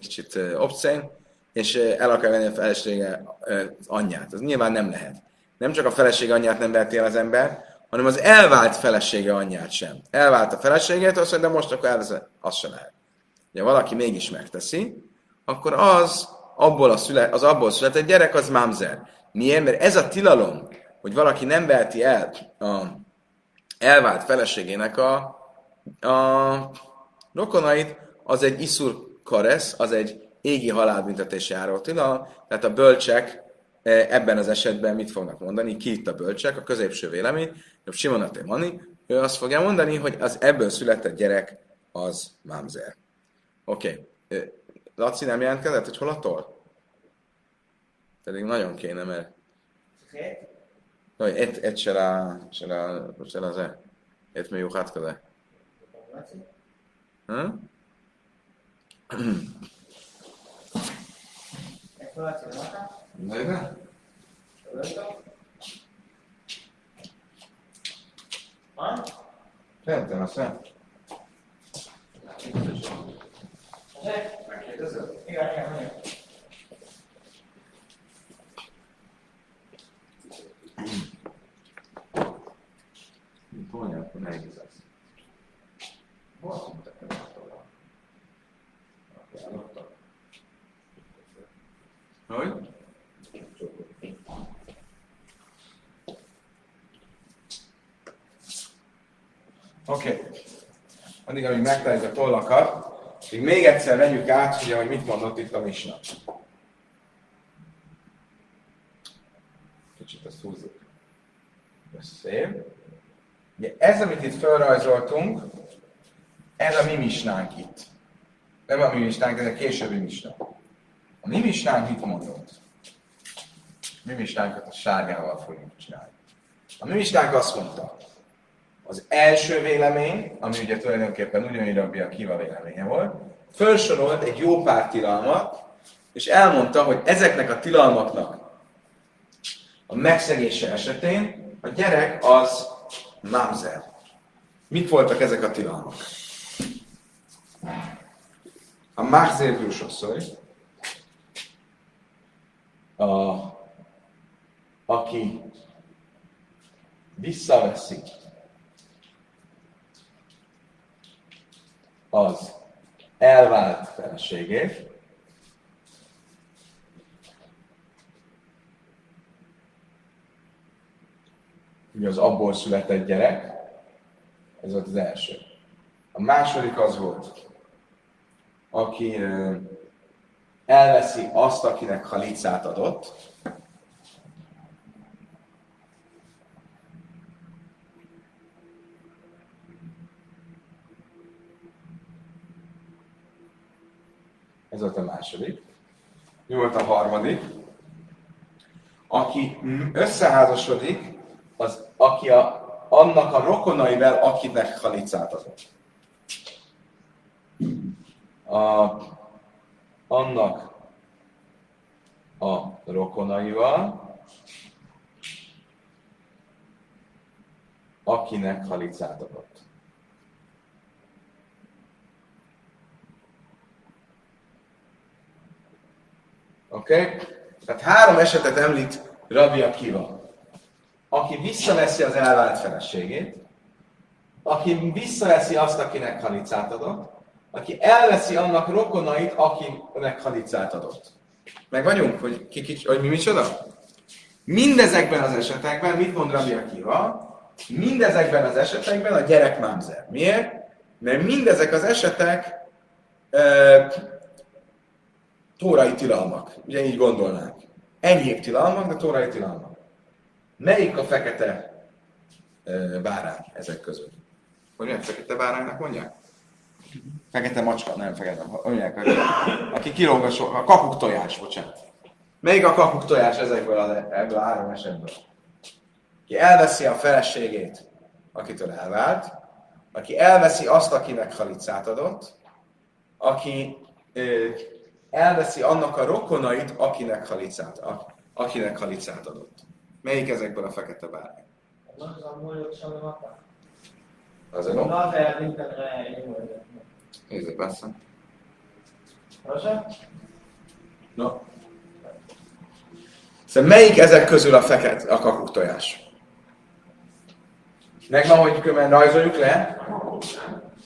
kicsit obszén, és el akar venni a felesége az anyját. Az nyilván nem lehet. Nem csak a felesége anyját nem veheti el az ember, hanem az elvált felesége anyját sem. Elvált a feleségét, azt mondja, de most akkor elveszem, az sem lehet. Ha valaki mégis megteszi, akkor az abból, a szület, az abból született gyerek az mamzer. Miért? Mert ez a tilalom, hogy valaki nem veheti el a elvált feleségének a, a rokonait, az egy iszur karesz, az egy égi halálbüntetés járó tilalom, tehát a bölcsek e, ebben az esetben mit fognak mondani? Ki itt a bölcsek? A középső vélemény, jobb Simon Mani, ő azt fogja mondani, hogy az ebből született gyerek az mámzer. Oké. Okay. Laci nem jelentkezett, hogy hol a toll? Pedig nagyon kéne, mert... No, et, et c'era, c'era, c'era se. Et miuchat kade. Hm? Növe? Szerintem a szem. Megkérdezed? Igen, Mondja, akkor nehéz lesz. Azt mondta, hogy nem tudom. Hogy? Oké. Okay. Addig, amíg megtaláljuk a tollakat, még, még egyszer vegyük át, ugye, hogy mit mondott itt a Misna. Kicsit ezt húzzuk. Szép. Ugye ez, amit itt felrajzoltunk, ez a mi misnánk itt. Nem a mi misnánk, ez a későbbi misna. A mi misnánk mit mondott? Mi misnánkat a sárgával fogjuk csinálni. A mi misnánk azt mondta, az első vélemény, ami ugye tulajdonképpen ugyanúgy a Kiva véleménye volt, felsorolt egy jó pár tilalmat, és elmondta, hogy ezeknek a tilalmaknak a megszegése esetén a gyerek az mamzer. Mit voltak ezek a tilalmak? A mamzer bűsosszony, a, aki visszaveszi az elvált feleségét, ugye az abból született gyerek, ez volt az első. A második az volt, aki elveszi azt, akinek halicát adott, Ez volt a második. Mi volt a harmadik? Aki összeházasodik, az aki a, annak a rokonaival, akinek halicát adott. A, annak a rokonaival, akinek halicát adott. Oké? Okay? Tehát három esetet említ Rabbi Akiva. Aki visszaveszi az elvált feleségét, aki visszaveszi azt, akinek halicát adott, aki elveszi annak rokonait, akinek halicát adott. Meg vagyunk, hogy, ki, ki, hogy mi micsoda? Mindezekben az esetekben, mit mond Rabbi Akiva? Mindezekben az esetekben a gyerek mámzer. Miért? Mert mindezek az esetek tórai tilalmak. Ugye így gondolnánk. Enyhébb tilalmak, de tórai tilalmak. Melyik a fekete bárány ezek között? Hogy milyen fekete báránynak mondják? Fekete macska, nem fekete, mondják, aki kilóg a, so, a kakuk tojás, bocsánat. Melyik a kakuk tojás ezekből a, ebből a három esetből? Ki elveszi a feleségét, akitől elvált, aki elveszi azt, akinek halicát adott, aki elveszi annak a rokonait, akinek halicát, akinek halicát adott. Melyik ezekből a fekete bárány? Az a no? Nézzük persze. No. Szóval melyik ezek közül a fekete, a kakuk tojás? Megvan, hogy különben rajzoljuk le?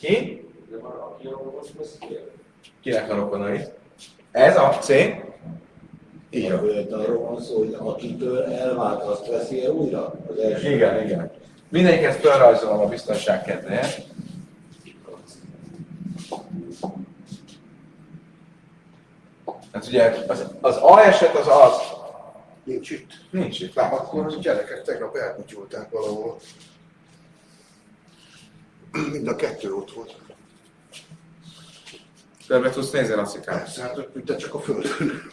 Ki? Kinek a rokonait? Ez a C. Igen. Arról van szó, hogy akitől elvált, azt veszi -e újra? Az első. Igen, igen. Mindenkiket felrajzolom a biztonság kedvéért. Hát ugye az, az A eset az az, Nincs itt. nincs itt, Akkor látható. a gyerekek tegnap elkutyulták valahol. Mind a kettő ott volt. Körbe tudsz nézni, Lasszikám? Persze, hát de csak a földön.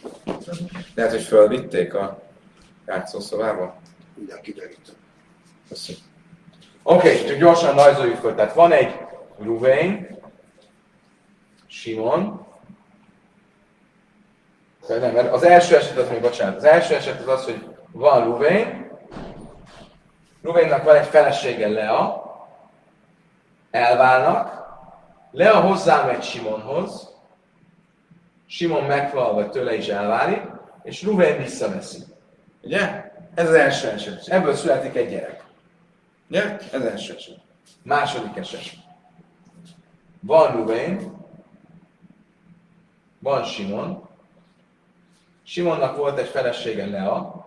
Lehet, hogy fölvitték a játszószobába? Mindjárt kiderítem. Köszönöm. Oké, okay, csak gyorsan rajzoljuk föl. Tehát van egy Ruvén, Simon, de nem, mert az első eset az még, bocsánat, az első eset az az, hogy van Ruvén, Ruvénnak van egy felesége Lea, elválnak, Lea hozzámegy Simonhoz, Simon vagy tőle is elválik, és Ruvén visszaveszi. Ugye? Ez az első eset. Ebből születik egy gyerek. Ugye? Ez első eset. Második eset. Van Ruvén, van Simon, Simonnak volt egy felesége Lea,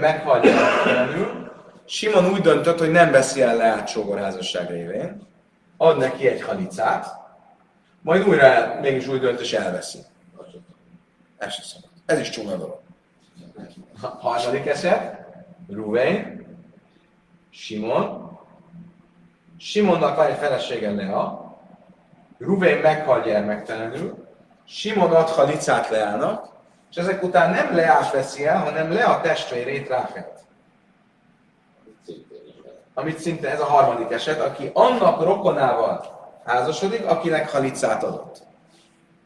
meghal gyerektelenül, Simon úgy döntött, hogy nem veszi el Leát sógorházasság révén, ad neki egy halicát, majd újra el, mégis úgy dönt, és elveszi. Ez sem szabad. Ez is csúnya dolog. Ha- Harmadik eset, Ruvén, Simon, Simonnak van egy felesége Lea, Ruvén meghal gyermektelenül, Simon ad halicát Leának, és ezek után nem Leát veszi el, hanem Lea testvérét Ráfelt. Amit szinte ez a harmadik eset, aki annak rokonával házasodik, akinek halicát adott.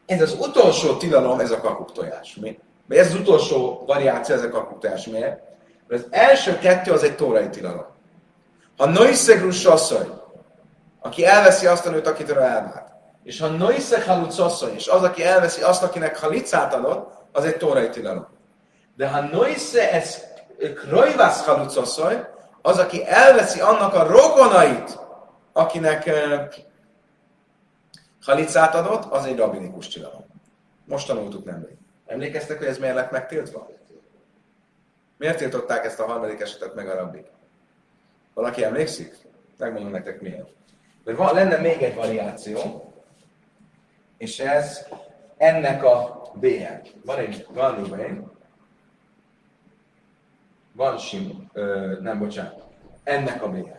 Ez az utolsó tilalom, ez a kakuktojás. Mi? Ez az utolsó variáció, ez a kakuktojás. Miért? Mert az első kettő az egy tórai tilalom. Ha Noisegrus asszony, aki elveszi azt a nőt, akitől elvált, és ha Noise haluc asszony, és az, aki elveszi azt, akinek halicát adott, az egy tórai tilalom. De ha Noise ez Krojvász haluc asszony, az, aki elveszi annak a rokonait, akinek halicát adott, az egy rabinikus tilalom. Most tanultuk nemrég. Emlékeztek, hogy ez miért lett megtiltva? Miért tiltották ezt a harmadik esetet meg a rabbik? Valaki emlékszik? Megmondom nektek miért. Mert van, lenne még egy variáció, és ez ennek a BL. Van egy, van Ruben, van Sim, ö, nem, bocsánat, ennek a BL.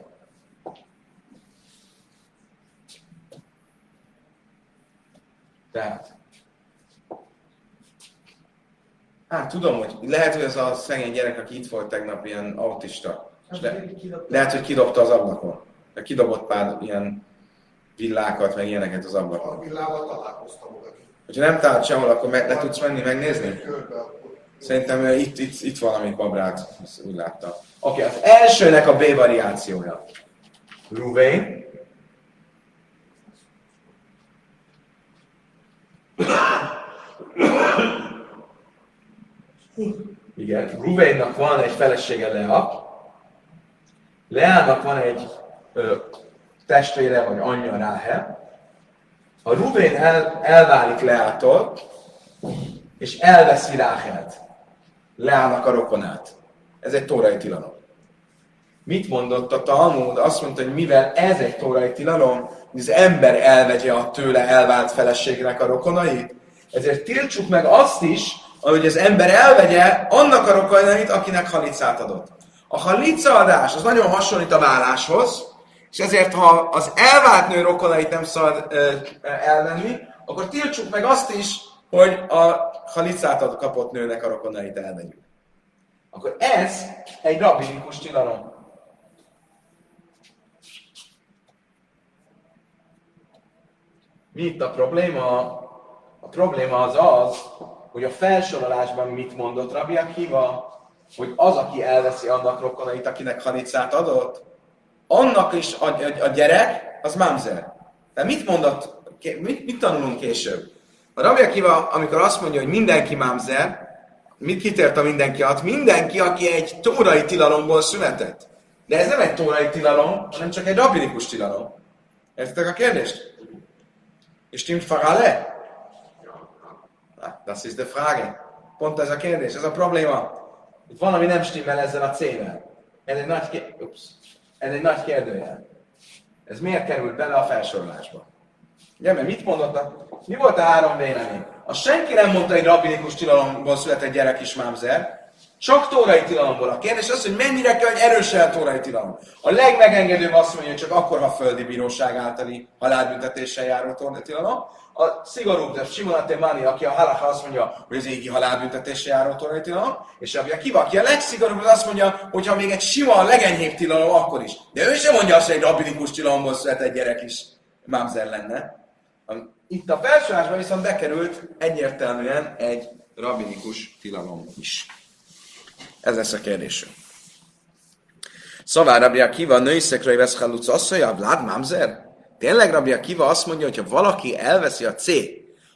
Tehát, hát tudom, hogy lehet, hogy ez a szegény gyerek, aki itt volt tegnap, ilyen autista. És le, lehet, hogy kidobta az ablakon. De kidobott pár ilyen villákat, meg ilyeneket az ablakon. A villával találkoztam valaki. Hogyha nem talált sehol, akkor meg, le tudsz menni megnézni? Körbe. Szerintem ö, itt, itt, itt valami babrát, ezt úgy láttam. Oké, okay, az elsőnek a B variációja. Ruvén. Igen, Ruvénnak van egy felesége Lea, Leának van egy ö, testvére vagy anyja Ráhel. Ha Ruvén el, elválik Leától, és elveszi Ráhelt, Leának a rokonát. Ez egy tórai tilalom. Mit mondott a Talmud? Azt mondta, hogy mivel ez egy tórai tilalom, az ember elvegye a tőle elvált feleségnek a rokonait, ezért tiltsuk meg azt is, hogy az ember elvegye annak a rokonait, akinek halicát adott. A halica adás az nagyon hasonlít a válláshoz, és ezért, ha az elvált nő rokonait nem szabad elvenni, akkor tiltsuk meg azt is, hogy a halicát kapott nőnek a rokonait elvegyük. Akkor ez egy rabinikus tilalom. Mi itt a probléma? A probléma az az, hogy a felsorolásban mit mondott Rabbi Akiva, hogy az, aki elveszi annak rokonait, akinek hanicát adott, annak is a, a, a gyerek, az mamzer. De mit mondott, mit, mit tanulunk később? A Rabbi Akiva, amikor azt mondja, hogy mindenki mamzer, mit kitért a mindenki alatt? Mindenki, aki egy tórai tilalomból született. De ez nem egy tórai tilalom, hanem csak egy rabbinikus tilalom. Értitek a kérdést? És stimmt Farale? Das ist die Frage. Pont ez a kérdés, ez a probléma. Itt valami nem stimmel ezzel a C-vel. Ez egy nagy kérdés. Ups. Ez egy nagy kérdőjel. Ez miért került bele a felsorolásba? Ugye, mert mit mondott? A, mi volt a három vélemény? A senki nem mondta, hogy rabbinikus tilalomból született gyerek is mámzer, csak tórai tilalomból. A kérdés az, hogy mennyire kell, hogy erősen a tórai tilalom. A legmegengedőbb azt mondja, hogy csak akkor, ha földi bíróság általi halálbüntetéssel járó tórai tilalom. A szigorúbb, de Simon Mani, aki a halacha azt mondja, hogy az égi halálbüntetéssel járó tórai tilalom, és a Kiva, aki a legszigorúbb, az azt mondja, hogy ha még egy sima, a legenyhébb tilalom, akkor is. De ő sem mondja azt, hogy egy rabbinikus tilalomból született gyerek is mámzer lenne. Itt a felsorolásban viszont bekerült egyértelműen egy rabinikus tilalom is. Ez lesz a kérdés. Szóval Rabbi Akiva nőszekről vesz haluc asszolja, Vlad Mamzer? Tényleg Rabbi Akiva azt mondja, hogy ha valaki elveszi a C,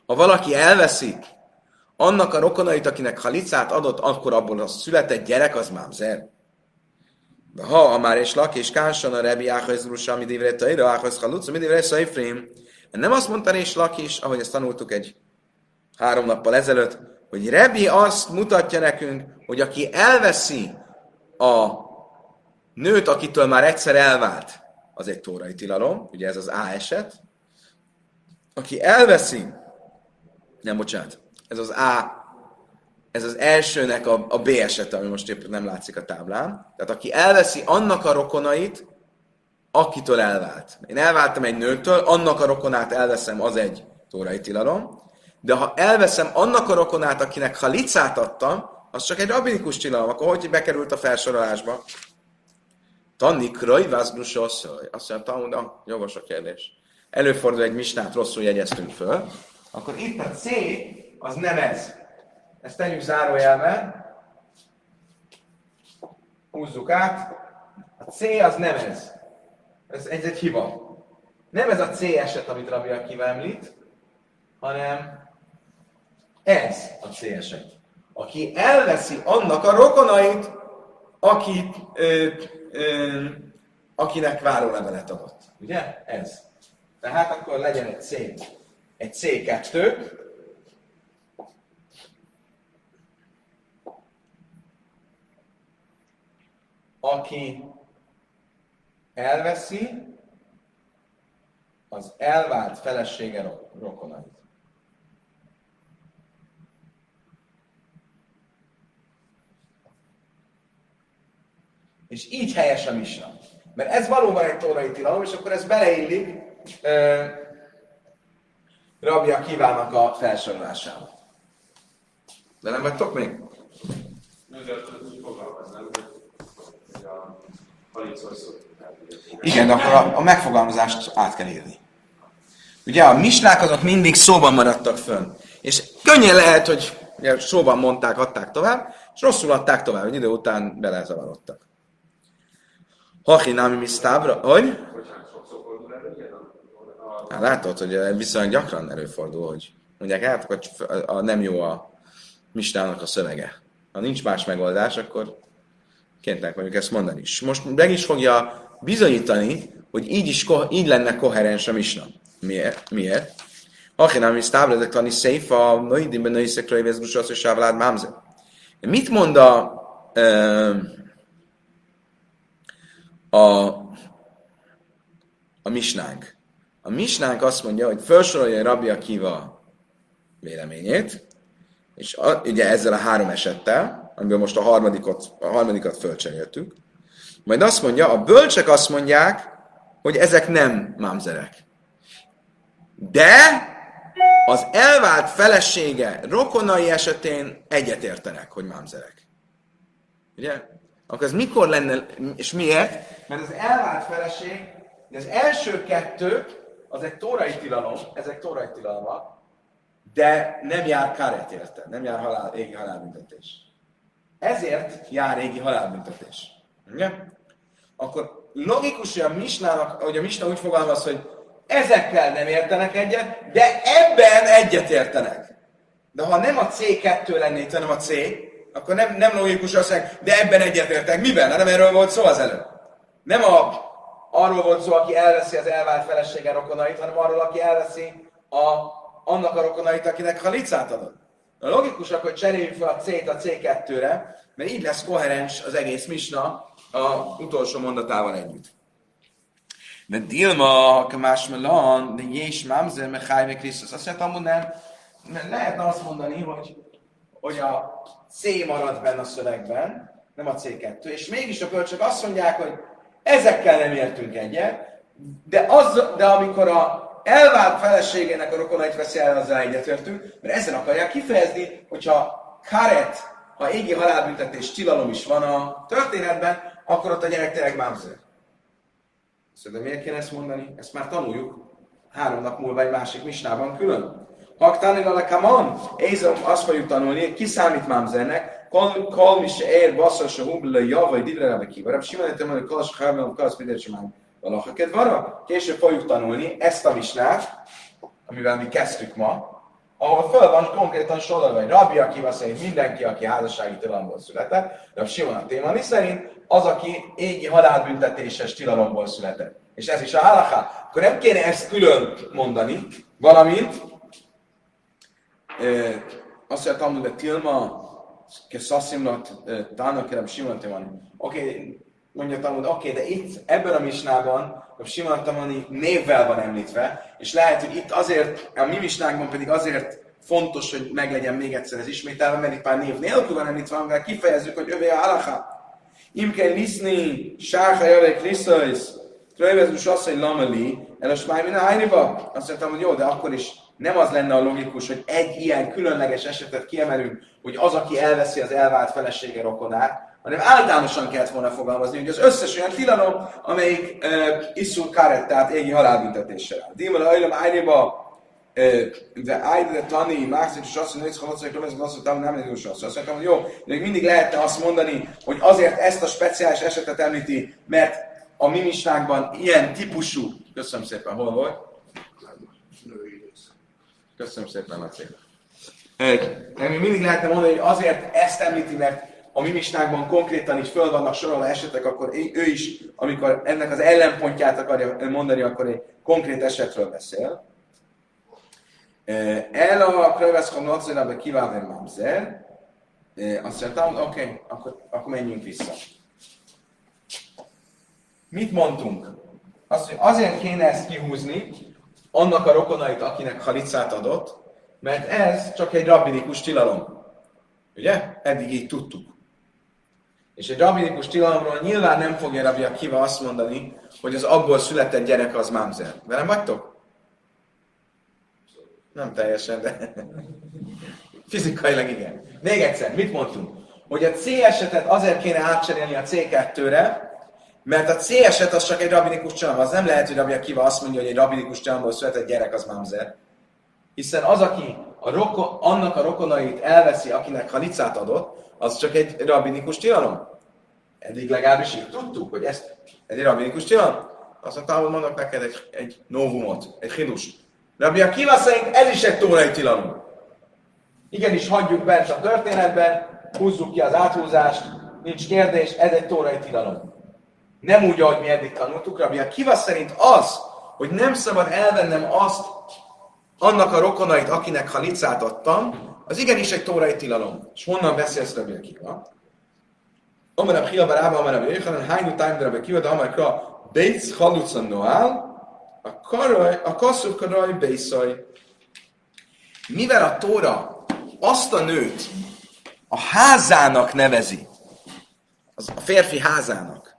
ha valaki elveszi annak a rokonait, akinek halicát adott, akkor abból a született gyerek az Mamzer. Ha a már és lak és kánson a Rabbi Ához Rusa, ami divré taira, Ához haluc, ami divré szajfrém. Nem azt mondta és lak is, ahogy ezt tanultuk egy három nappal ezelőtt, hogy Rebi azt mutatja nekünk, hogy aki elveszi a nőt, akitől már egyszer elvált, az egy tórai tilalom, ugye ez az A eset. Aki elveszi, nem bocsánat, ez az A, ez az elsőnek a, a B eset, ami most éppen nem látszik a táblán. Tehát aki elveszi annak a rokonait, akitől elvált. Én elváltam egy nőtől, annak a rokonát elveszem, az egy tórai tilalom. De ha elveszem annak a rokonát, akinek halicát adtam, az csak egy rabinikus tilalom, akkor hogy bekerült a felsorolásba? Tannik rajvázgrus asszony. Azt mondja, ah, jogos a kérdés. Előfordul egy misnát, rosszul jegyeztünk föl. Akkor itt a C, az nem ez. Ezt tegyük zárójelbe. Húzzuk át. A C az nem ez. Ez, ez egy hiba. Nem ez a C eset, amit Rabbi Akiva említ, hanem ez a C eset. Aki elveszi annak a rokonait, akit, ö, ö, akinek várólevelet adott. Ugye? Ez. Tehát akkor legyen egy C. Egy C2, aki elveszi az elvált felesége rokonait. És így helyes a misna. Mert ez valóban egy tórai tilalom, és akkor ez beleillik uh, rabja kívánnak a felsorolásába. De nem vagytok még? Igen, de akkor a, a megfogalmazást át kell írni. Ugye a misnák azok mindig szóban maradtak fönn. És könnyen lehet, hogy ugye, szóban mondták, adták tovább, és rosszul adták tovább, hogy idő után belezavarodtak. Hachi nami misztábra, hogy? Hát látod, hogy viszonylag gyakran előfordul, hogy mondják, hát hogy a, nem jó a mistának a szövege. Ha nincs más megoldás, akkor kénytelenek vagyunk ezt mondani is. Most meg is fogja bizonyítani, hogy így, is, így lenne koherens a misna. Miért? Miért? Hachi nami misztábra, de tani széfa, noidimben nőiszekről évezgus az, hogy sávlád mámze. Mit mond a, a, a misnánk. A misnánk azt mondja, hogy felsorolja Rabbi Akiva véleményét, és a, ugye ezzel a három esettel, amiből most a harmadikot, a harmadikat fölcseréltük, majd azt mondja, a bölcsek azt mondják, hogy ezek nem mámzerek. De az elvált felesége rokonai esetén egyetértenek, hogy mámzerek. Ugye? Akkor ez mikor lenne, és miért? Mert az elvált feleség, az első kettő, az egy tórai tilalom, ezek tórai tilalmak, de nem jár karet érte, nem jár halál, égi halálbüntetés. Ezért jár égi halálbüntetés. Ugye? Akkor logikus, hogy a misnának, hogy a misna úgy fogalmaz, hogy ezekkel nem értenek egyet, de ebben egyet értenek. De ha nem a C2 lenné, hanem a C, akkor nem, nem logikus azt mondani, de ebben egyetértek. Miben? Nem erről volt szó az előbb. Nem a, arról volt szó, aki elveszi az elvált felesége rokonait, hanem arról, aki elveszi a, annak a rokonait, akinek halicát adott. A logikusak, hogy cseréljük fel a C-t a C2-re, mert így lesz koherens az egész misna a utolsó mondatával együtt. De Dilma, Kamás Melan, de Jés Mamzer, Mechaj, meg Krisztus. Azt mondja, amúgy nem, nem, lehetne azt mondani, hogy, hogy a C marad benne a szövegben, nem a C2, és mégis a kölcsök azt mondják, hogy ezekkel nem értünk egyet, de, az, de amikor a elvált feleségének a rokonait veszi el, azzal egyetértünk, mert ezen akarják kifejezni, hogyha karet, ha égi halálbüntetés tilalom is van a történetben, akkor ott a gyerek tényleg mámzer. Szóval miért kéne ezt mondani? Ezt már tanuljuk három nap múlva egy másik misnában külön. Haktánil a kaman, Ézom azt fogjuk tanulni, ki számít mámzernek, kol se ér, basszal se hubla, javai, didre rebe kivarab, simán értem, hogy kalas, hármel, kalasz, minden sem valaha kedvara. Később fogjuk tanulni ezt a misnát, amivel mi kezdtük ma, ahol föl van konkrétan sorolva, hogy Rabbi Akiva szerint mindenki, aki házassági tilalomból született, de a Simon a témani szerint az, aki égi halálbüntetéses tilalomból született. És ez is a halaká. Akkor nem kéne ezt külön mondani, valamint e, azt mondja, hogy Tilma, ke szaszimlat, tána kerem Simon témani. Oké, okay, mondja Talmud, oké, okay, de itt ebben a misnában a Simon Tamani névvel van említve, és lehet, hogy itt azért, a mi misnákban pedig azért fontos, hogy meglegyen még egyszer ez ismételve, mert itt már név nélkül van említve, amivel kifejezzük, hogy övé a halaká. Imke liszni, sárha jave krisztais, tröjvezus asszony lameli, el a smáj minden Azt mondtam, hogy jó, de akkor is nem az lenne a logikus, hogy egy ilyen különleges esetet kiemelünk, hogy az, aki elveszi az elvált felesége rokonát, hanem általánosan kellett volna fogalmazni, hogy az összes olyan tilalom, amelyik uh, iszul karet, tehát égi halálbüntetéssel áll. Dímal ajlom ájnéba, de ájde tani, mászik és azt mondja, hogy hogy azt mondtam, nem egy azt mondtam, hogy jó, de még mindig lehetne azt mondani, hogy azért ezt a speciális esetet említi, mert a mi ilyen típusú, köszönöm szépen, hol volt? Köszönöm szépen, Laci. Még mindig lehetne mondani, hogy azért ezt említi, mert a mi misnákban konkrétan is föl vannak sorolva esetek, akkor ő is, amikor ennek az ellenpontját akarja mondani, akkor egy konkrét esetről beszél. El a Kröveszkom Nocérába kiválni Mamzer. Azt mondtam, oké, okay, akkor, akkor menjünk vissza. Mit mondtunk? Azt, hogy azért kéne ezt kihúzni, annak a rokonait, akinek halicát adott, mert ez csak egy rabbinikus tilalom. Ugye? Eddig így tudtuk. És egy rabinikus tilalomról nyilván nem fogja Rabbi Akiva azt mondani, hogy az abból született gyerek az mámzer. Velem vagytok? Nem teljesen, de fizikailag igen. Még egyszer, mit mondtunk? Hogy a C esetet azért kéne átcserélni a C2-re, mert a C eset az csak egy rabinikus csalom. Az nem lehet, hogy Rabbi Akiva azt mondja, hogy egy rabinikus csalomból született gyerek az mámzer. Hiszen az, aki a roko, annak a rokonait elveszi, akinek halicát adott, az csak egy rabinikus tilalom. Eddig legalábbis így tudtuk, hogy ez egy rabinikus tilalom. Azt mondtam, hogy mondok neked egy, egy novumot, egy hinus. Rabbi Akiva szerint ez is egy tórai tilalom. Igenis, hagyjuk bent a történetben, húzzuk ki az áthúzást, nincs kérdés, ez egy tórai tilalom. Nem úgy, ahogy mi eddig tanultuk, Rabbi Akiva szerint az, hogy nem szabad elvennem azt, annak a rokonait, akinek halicát adtam, az igenis egy tórai tilalom. És honnan beszélsz Rabbi Akiva? Omer Abchia Barába, Abchia Yochanan, Hájnu Tájm Rabbi Akiva, de Omer Kra, Beitz Haluca Noál, a, karaj, a kasszú karaj Beiszaj. Mivel a Tóra azt a nőt a házának nevezi, az a férfi házának,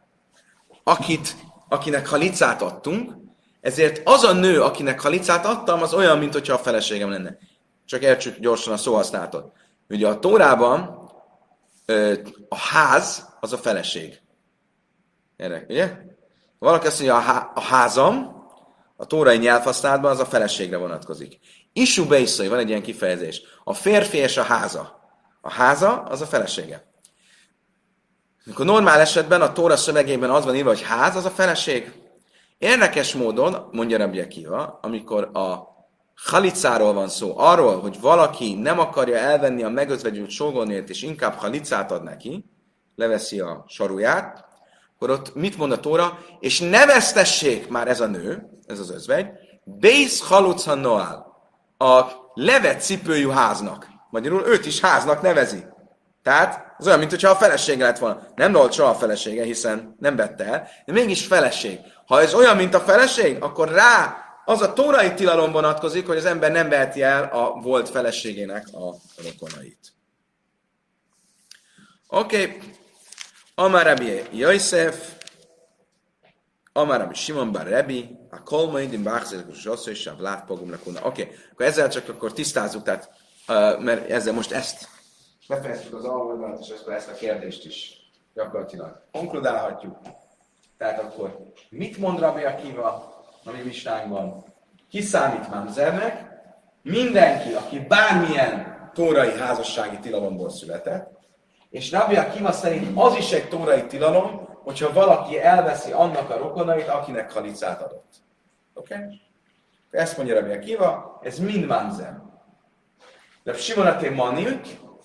akit, akinek halicát adtunk, ezért az a nő, akinek halicát adtam, az olyan, mint hogyha a feleségem lenne. Csak értsük gyorsan a szóhasználatot. Ugye a Tórában a ház az a feleség. Erre, ugye? Valaki azt mondja, a, há- a házam, a tórai nyelvhasználatban az a feleségre vonatkozik. Isu beiszai, van egy ilyen kifejezés. A férfi és a háza. A háza az a felesége. Amikor normál esetben a tóra szövegében az van írva, hogy ház, az a feleség. Érdekes módon, mondja Rabbi Akiva, amikor a halicáról van szó, arról, hogy valaki nem akarja elvenni a megözvegyült sógornét, és inkább halicát ad neki, leveszi a saruját, akkor ott mit mond a Tóra? És neveztessék már ez a nő, ez az özvegy, Bész haluca noál, a levet cipőjű háznak. Magyarul őt is háznak nevezi. Tehát az olyan, mintha a felesége lett volna. Nem volt soha a felesége, hiszen nem vette el, de mégis feleség. Ha ez olyan, mint a feleség, akkor rá az a tórai tilalom vonatkozik, hogy az ember nem veheti el a volt feleségének a rokonait. Oké. Okay. Amar Rabbi Yosef, Amar Rabbi Simon Bar Rabbi, a Kolmaidim Báxelikus Rosszó és a Vlád Pogum Oké, okay. akkor ezzel csak akkor tisztázzuk, tehát, uh, mert ezzel most ezt befejeztük az alvonalat, és ezt, ezt a kérdést is gyakorlatilag konkludálhatjuk. Tehát akkor mit mond Rabbi Akiva a mi mistánkban? Ki számít Mamzernek? Mindenki, aki bármilyen tórai házassági tilalomból született, és Rabbi Akiva szerint az is egy tórai tilalom, hogyha valaki elveszi annak a rokonait, akinek halicát adott. Oké? Okay? Ezt mondja Rabbi Akiva, ez mind Mamzer. De Simonaté Manil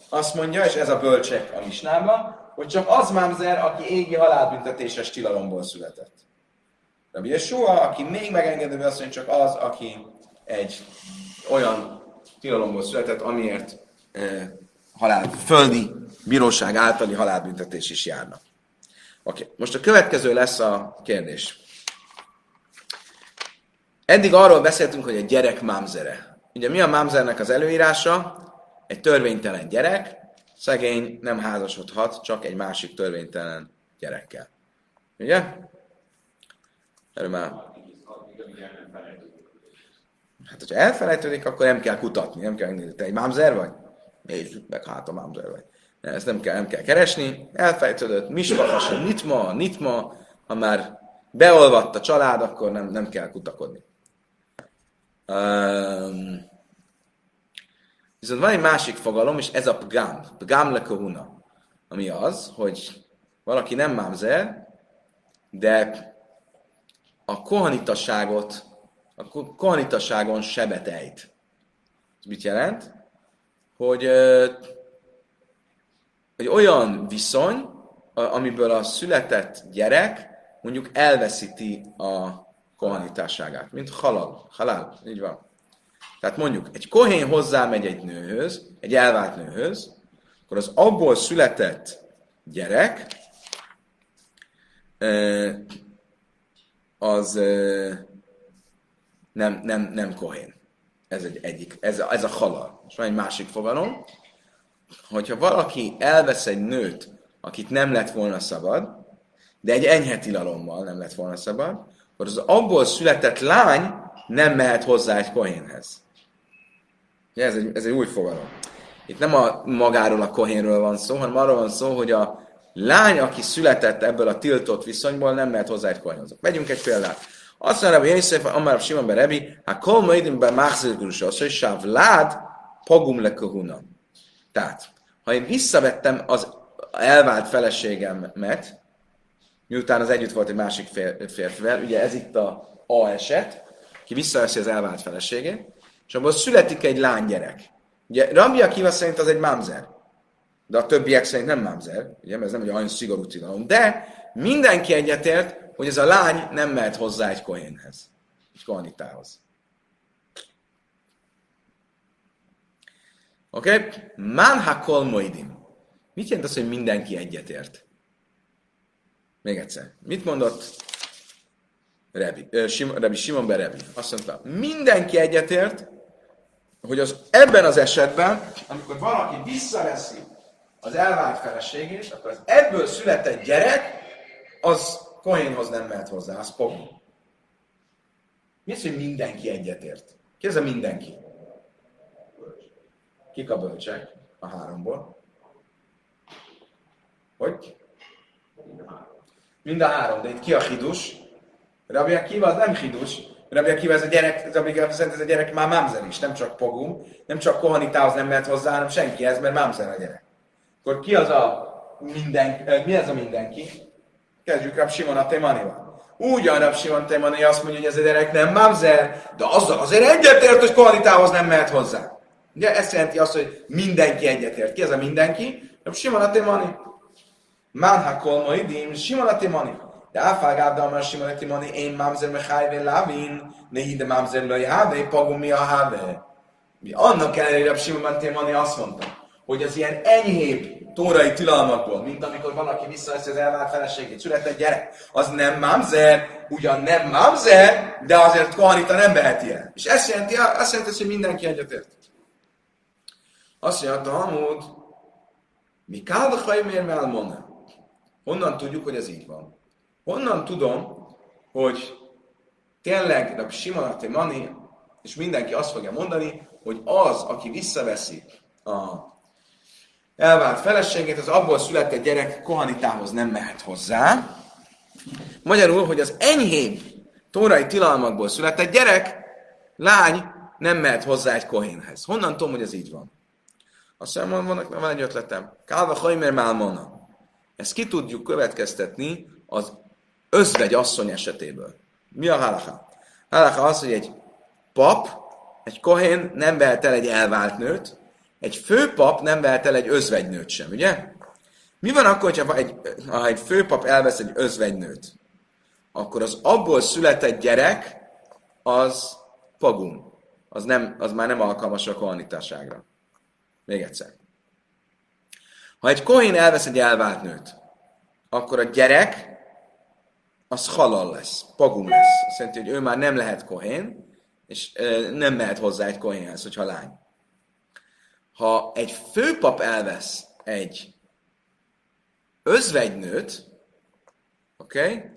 azt mondja, és ez a bölcsek a misnában, hogy csak az Mamzer, aki égi halálbüntetéses tilalomból született. Rabbi Yeshua, aki még megengedő, mondja, csak az, aki egy olyan tilalomból született, amiért eh, halál, földi bíróság általi halálbüntetés is járna. Oké, okay. most a következő lesz a kérdés. Eddig arról beszéltünk, hogy egy gyerek mámzere. Ugye mi a mámzernek az előírása? Egy törvénytelen gyerek, szegény nem házasodhat csak egy másik törvénytelen gyerekkel. Ugye? Erről már... Hát, hogyha elfelejtődik, akkor nem kell kutatni, nem kell megnézni. Te egy mámzer vagy? Nézzük meg, hát a mámzer vagy. Ezt nem kell, nem kell keresni. Elfejtődött, misvahasa, nitma, nitma, ha már beolvadt a család, akkor nem, nem kell kutakodni. Um, viszont van egy másik fogalom, és ez a pgám, pgám lekohuna, ami az, hogy valaki nem mámzer, de a kohanitasságot, a kohanitasságon sebet ejt. Ez mit jelent? Hogy hogy olyan viszony, amiből a született gyerek mondjuk elveszíti a kohanitásságát, mint halal, halál, így van. Tehát mondjuk egy kohén hozzámegy egy nőhöz, egy elvált nőhöz, akkor az abból született gyerek az nem, nem, nem kohén. Ez egy egyik, ez a, ez a halal. És van egy másik fogalom, hogyha valaki elvesz egy nőt, akit nem lett volna szabad, de egy enyhe tilalommal nem lett volna szabad, akkor az abból született lány nem mehet hozzá egy kohénhez. Ez egy, ez egy új fogalom. Itt nem a magáról a kohénről van szó, hanem arról van szó, hogy a lány, aki született ebből a tiltott viszonyból, nem mehet hozzá egy kohénhoz. Vegyünk egy példát. Azt mondja, hogy Jézus, Amár Simon Berebi, ha kol maidim be máxilkurus, az, hogy sávlád pagum le tehát, ha én visszavettem az elvált feleségemet, miután az együtt volt egy másik férfivel, ugye ez itt a A eset, ki visszaveszi az elvált feleségét, és abból születik egy lánygyerek. Ugye Rabbi Akiva szerint az egy mamzer, de a többiek szerint nem mamzer, ugye, mert ez nem egy olyan szigorú tilalom, de mindenki egyetért, hogy ez a lány nem mehet hozzá egy kohénhez, egy kohanitához. Oké? Okay? Man hakol moidim. Mit jelent az, hogy mindenki egyetért? Még egyszer. Mit mondott Rebi, uh, Sim, Rebi Simon be Rebi? Azt mondta, mindenki egyetért, hogy az ebben az esetben, amikor valaki visszaveszi az elvált feleségét, akkor az ebből született gyerek, az Kohénhoz nem mehet hozzá, az pogó. Mi az, hogy mindenki egyetért? Ki ez a mindenki? Kik a bölcsek a háromból? Hogy? Mind a három, de itt ki a hidus? Rabbi Akiva az nem hidus. Rabbi Akiva ez a gyerek, Rabbi Akiva szerint ez a gyerek már mámzer is, nem csak pogum, nem csak kohanitához nem mehet hozzá, hanem senki ez, mert mámzer a gyerek. Akkor ki az a minden, mi ez a mindenki? Kezdjük Rab Simon a Témanival. Ugyan Rab Simon Témani azt mondja, hogy ez a gyerek nem mamzer, de azzal azért egyetért, hogy kohanitához nem mehet hozzá. Ugye ezt jelenti azt, hogy mindenki egyetért. Ki ez a mindenki? Simon a Timani. Manha kol moidim, Simon a Timani. De áfág ábdal már Simon a Timani, én mamzer mechajve lavin, nehi de mamzer laj háve, pagum mi a háve. Annak ellenére Simon a Timani azt mondta, hogy az ilyen enyhébb tórai tilalmakból, mint amikor valaki visszaveszi az elvált feleségét, született gyerek, az nem mamzer, ugyan nem mamzer, de azért kohanita nem veheti el. És ezt jelenti, azt jelenti, hogy mindenki egyetért. Azt mondja, Talmud, mi kálda miért melmona? Honnan tudjuk, hogy ez így van? Honnan tudom, hogy tényleg a Simonati Mani, és mindenki azt fogja mondani, hogy az, aki visszaveszi a elvált feleségét, az abból született gyerek kohanitához nem mehet hozzá. Magyarul, hogy az enyhébb tórai tilalmakból született gyerek, lány nem mehet hozzá egy kohénhez. Honnan tudom, hogy ez így van? Azt mondom, van, van egy ötletem. Kálva Hajmer Málmona. Ezt ki tudjuk következtetni az özvegy asszony esetéből. Mi a halacha? Halacha az, hogy egy pap, egy kohén nem vehet el egy elvált nőt, egy főpap nem vehet el egy özvegynőt sem, ugye? Mi van akkor, ha egy, ha egy főpap elvesz egy özvegynőt? Akkor az abból született gyerek az pagum. Az, nem, az már nem alkalmas a kohanitáságra. Még egyszer. Ha egy kohén elvesz egy elvált nőt, akkor a gyerek az halal lesz, pagum lesz. Azt jelenti, hogy ő már nem lehet kohén, és nem mehet hozzá egy kohénhez, hogyha lány. Ha egy főpap elvesz egy özvegynőt, oké, okay,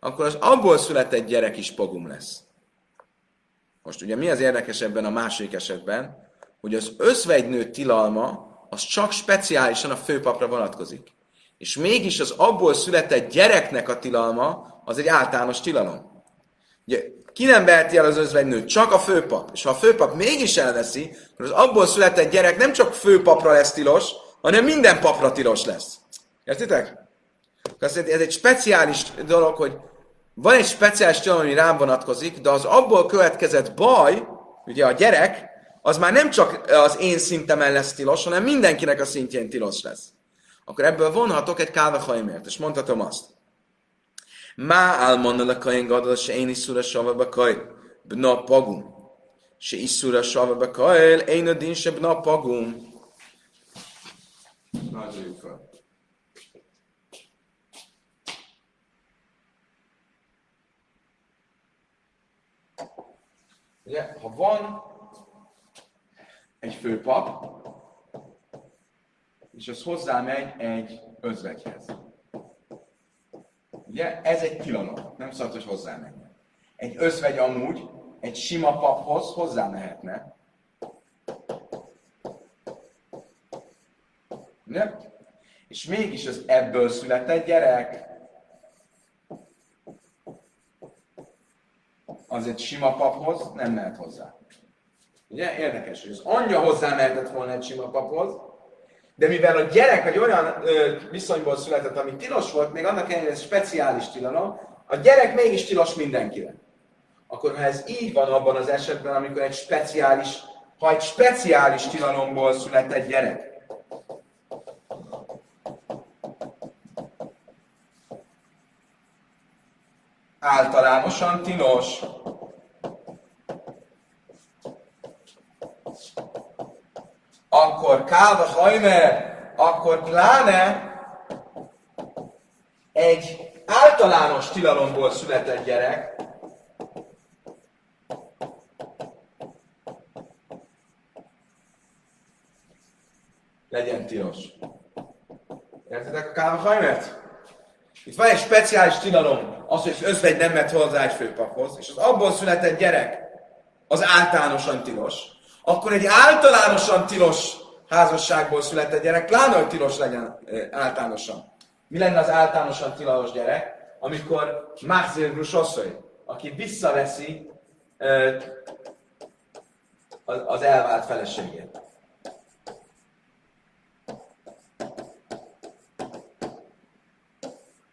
akkor az abból született gyerek is pogum lesz. Most ugye mi az érdekes ebben a második esetben, hogy az özvegynő tilalma az csak speciálisan a főpapra vonatkozik. És mégis az abból született gyereknek a tilalma az egy általános tilalom. Ugye, ki nem veheti el az özvegynőt? Csak a főpap. És ha a főpap mégis elveszi, akkor az abból született gyerek nem csak főpapra lesz tilos, hanem minden papra tilos lesz. Értitek? Ez egy speciális dolog, hogy van egy speciális tilalom, ami rám vonatkozik, de az abból következett baj, ugye a gyerek, az már nem csak az én szintemen lesz tilos, hanem mindenkinek a szintjén tilos lesz. Akkor ebből vonhatok egy kávehaimért, és mondhatom azt. Má álmonna le kain gadol, se én iszura sava bekajl, bna pagum. Se iszura sava bekajl, én a din se bna pagum. Nagyoljuk fel. Ugye, ha van egy főpap, és az hozzámegy egy özvegyhez. Ugye, ez egy tilalom, nem szabad, hogy hozzámenjen. Egy özvegy amúgy egy sima paphoz hozzámehetne. Ugye? És mégis az ebből született gyerek az egy sima paphoz nem mehet hozzá. Ugye? Érdekes, hogy az anyja hozzá mehetett volna egy sima paphoz, de mivel a gyerek egy olyan ö, viszonyból született, ami tilos volt, még annak ellenére speciális tilalom, a gyerek mégis tilos mindenkire. Akkor ha ez így van abban az esetben, amikor egy speciális, ha egy speciális tilalomból született gyerek, általánosan tilos, akkor káva hajme, akkor pláne egy általános tilalomból született gyerek, legyen tilos. Értitek a káva hajmet? Itt van egy speciális tilalom, az, hogy özvegy nem mehet hozzá egy főpaphoz, és az abból született gyerek, az általánosan tilos akkor egy általánosan tilos házasságból született gyerek, pláne, hogy tilos legyen általánosan. Mi lenne az általánosan tilos gyerek? Amikor Mászér Grusosszony, aki visszaveszi az elvált feleségét.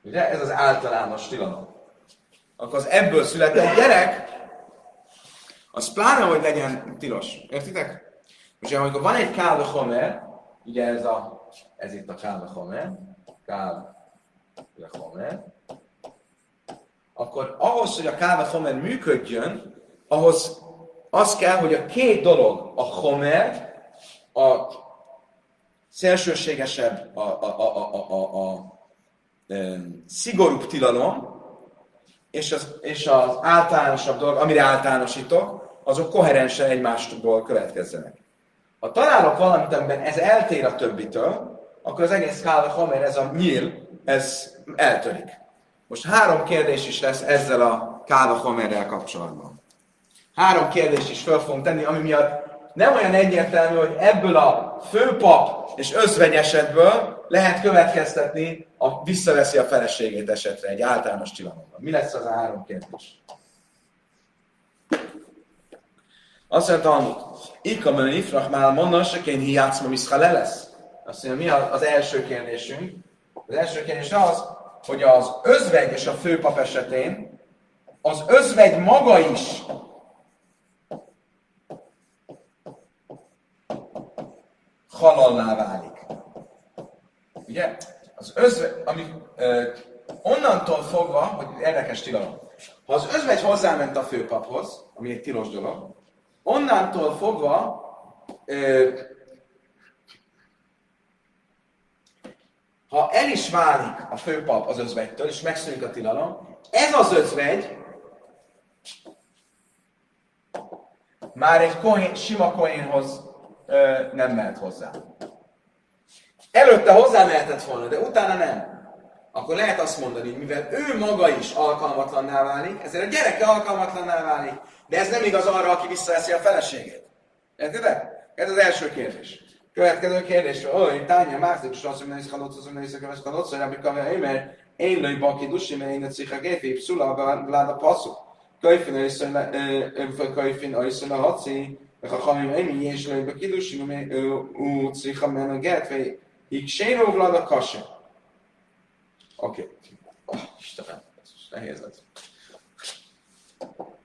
Ugye? Ez az általános tilalom. Akkor az ebből született gyerek az pláne, hogy legyen tilos. Értitek? Most amikor van egy kálva homer, ugye ez, a, ez itt a kálva homer, kálva homer, akkor ahhoz, hogy a kálva homer működjön, ahhoz az kell, hogy a két dolog, a homer, a szélsőségesebb, a, a, a, a, a, a, a szigorúbb tilalom, és az, és az általánosabb dolog, amire általánosítok, azok koherensen egymástól következzenek. Ha találok valamit, amiben ez eltér a többitől, akkor az egész Kála Homer, ez a nyíl, ez eltörik. Most három kérdés is lesz ezzel a Kála Homerrel kapcsolatban. Három kérdést is fel fogunk tenni, ami miatt nem olyan egyértelmű, hogy ebből a főpap és özvegy esetből lehet következtetni, a visszaveszi a feleségét esetre egy általános tilalomban. Mi lesz az a három kérdés? Azt mondta, hogy Ikamen ifrach már mondna, se kén hiátszma miszha le lesz. Azt mondja, mi az első kérdésünk? Az első kérdés az, hogy az özvegy és a főpap esetén az özvegy maga is halallá válik. Ugye? Az özvegy, ami ö, onnantól fogva, hogy érdekes tilalom. Ha az özvegy hozzáment a főpaphoz, ami egy tilos dolog, onnantól fogva ha el is válik a főpap az özvegytől, és megszűnik a tilalom, ez az özvegy már egy kohén, sima kohénhoz ö, nem mehet hozzá. Előtte hozzá mehetett volna, de utána nem. Akkor lehet azt mondani, mivel ő maga is alkalmatlanná válik, ezért a gyereke alkalmatlanná válik. De ez nem igaz arra, aki visszaveszi a feleségét. Értitek? Ez az első kérdés. Következő kérdés, hogy Tánya Mártik is azt mondja, hogy azt mondja, hogy azt mondja, hogy amikor a én lőj baki dusi, mert én a cikra gépi, pszula, a passzú. Köjfin őszön, köjfin őszön a haci, a hamim, én lőj baki dusi, mert ő cikra men a getve, így séró vlad a kase. Oké. Istenem, ez is nehéz lesz.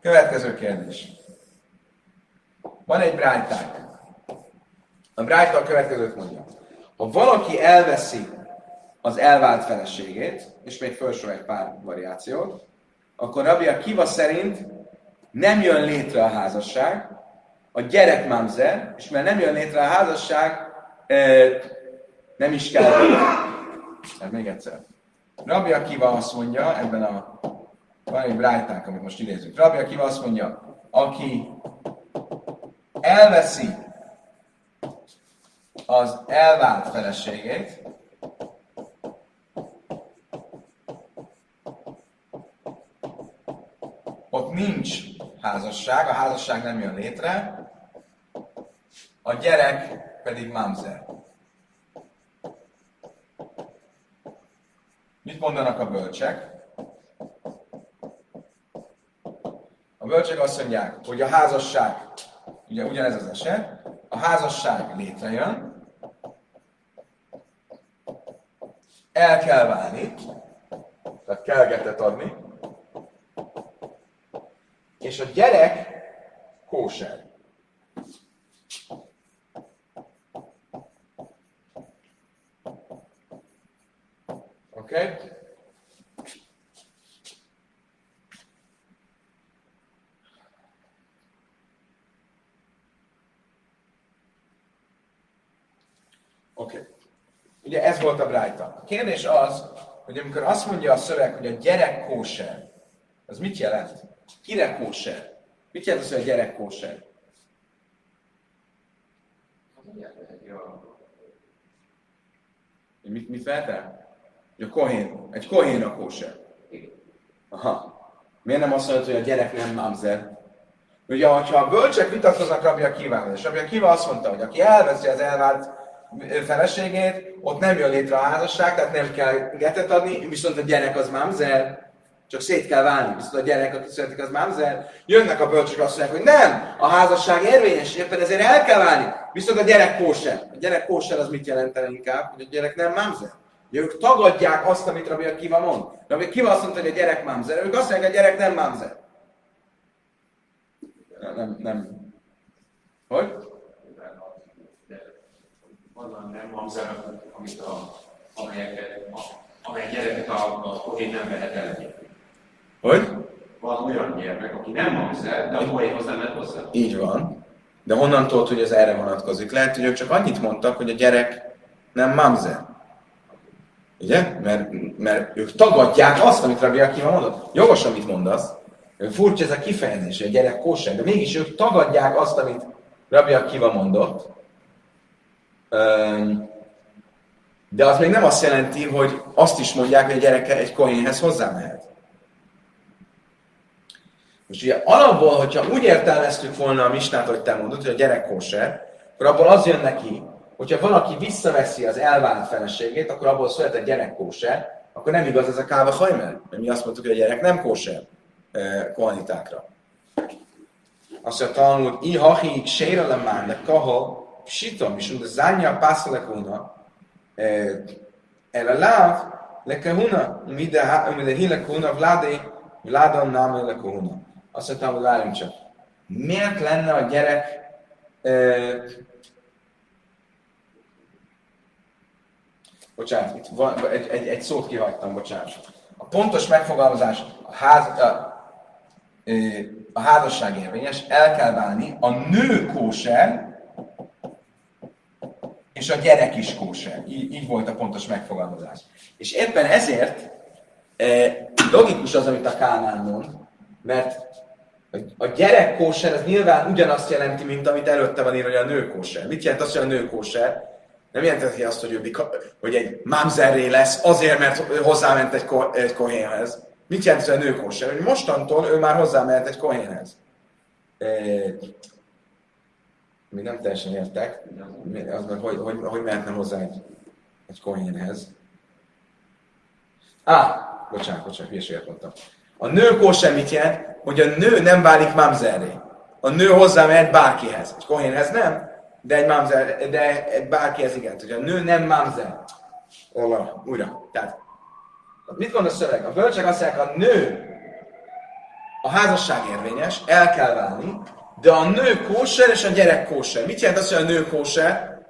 Következő kérdés. Van egy brájták. A brájta a következőt mondja. Ha valaki elveszi az elvált feleségét, és még felsorol egy pár variációt, akkor Rabbi Akiva szerint nem jön létre a házasság, a gyerek mamzer, és mert nem jön létre a házasság, nem is kell. Tehát még egyszer. Rabbi Akiva azt mondja, ebben a van egy brájtánk, amit most idézünk. Rabbi Akiva azt mondja, aki elveszi az elvált feleségét, ott nincs házasság, a házasság nem jön létre, a gyerek pedig mamzer. Mit mondanak a bölcsek? Bölcsek azt mondják, hogy a házasság, ugye ugyanez az eset, a házasság létrejön, el kell válni, tehát kell getet adni, és a gyerek kóser. Oké? Okay? Oké. Okay. Ugye ez volt a brájta. A kérdés az, hogy amikor azt mondja a szöveg, hogy a gyerek kóser, az mit jelent? Kire kóser? Mit jelent az, hogy a gyerek kóser? Mit, mit vehet hogy a kohén, egy kohén a kóser. Aha. Miért nem azt mondod, hogy a gyerek nem mamzer? Ugye, ha a bölcsek vitatkoznak Rabia Kivával, és Rabia Kiva azt mondta, hogy aki elveszi az elvált feleségét, ott nem jön létre a házasság, tehát nem kell getet adni, viszont a gyerek az mamzer, csak szét kell válni, viszont a gyerek, aki születik, az mamzer. Jönnek a bölcsök azt mondják, hogy nem, a házasság érvényes, éppen ezért el kell válni, viszont a gyerek kóser. A gyerek kóser az mit jelentene inkább, hogy a gyerek nem mamzer? Ugye ők tagadják azt, amit Rabbi Akiva mond. Rabbi Akiva azt mondta, hogy a gyerek mamzer. Ők azt mondják, hogy a gyerek nem mamzer. Nem, nem. Hogy? Onnan nem mamzer, amit a, amelyeket, a, amely gyereket a, a kohén nem vehet el. Hogy? Van olyan gyermek, aki nem mamzer, de a kohénhoz nem mehet hozzá. Így van. De honnan tudod, hogy ez erre vonatkozik? Lehet, hogy ők csak annyit mondtak, hogy a gyerek nem mamzer. Ugye? Mert, mert ők tagadják azt, amit Rabbi Akiva mondott. Jogos, amit mondasz. Furcsa ez a kifejezés, a gyerek kóser, de mégis ők tagadják azt, amit Rabbi Akiva mondott. De az még nem azt jelenti, hogy azt is mondják, hogy a gyereke egy kohénhez hozzámehet. Most ugye alapból, hogyha úgy értelmeztük volna a misnát, hogy te mondod, hogy a gyerek kóser, akkor abból az jön neki, hogyha valaki visszaveszi az elvált feleségét, akkor abból született egy gyerek kóser, akkor nem igaz ez a káva hajmer, mert mi azt mondtuk, hogy a gyerek nem kóser eh, kohanitákra. Azt mondja, Talmud, i hahi sére lemán, de kahol, pászolekuna, el a láv, le kahuna, mide hile kahuna, vládé, vládon náme le kahuna. Azt mondtam, hogy várjunk csak. Miért lenne a gyerek eh, Bocsánat, itt van, egy, egy, egy szót kihagytam, bocsánat. A pontos megfogalmazás, a, ház, a, a házasság érvényes, el kell válni, a nő kóser, és a gyerek is kóser. Így, így volt a pontos megfogalmazás. És éppen ezért e, logikus az, amit a Kánán mond, mert a gyerek kóser az nyilván ugyanazt jelenti, mint amit előtte van írva, hogy a nő kóser. Mit jelent az, hogy a nő kóser? Nem jelenteti azt, hogy, hogy egy mámzerré lesz azért, mert hozzáment egy, ko, egy kohénhez. Mit jelent, hogy a nő kóser? Hogy mostantól ő már hozzámehet egy kohénhez. Mi nem teljesen értek, az, hogy, hogy, hogy, hogy mehetne hozzá egy, egy kohénhez. Á, bocsánat, bocsánat, hülyeséget mondtam. A nő kóser mit jelent? Hogy a nő nem válik mamzerré. A nő hozzá mehet bárkihez. Egy kohénhez nem, de egy mamzer, de egy bárkihez igen. Hogy a nő nem mamzer. Ola, újra. Tehát, mit mond a szöveg? A bölcsek azt mondják, a nő a házasság érvényes, el kell válni, de a nő kóser és a gyerek kóser. Mit jelent az, hogy a nő kóser?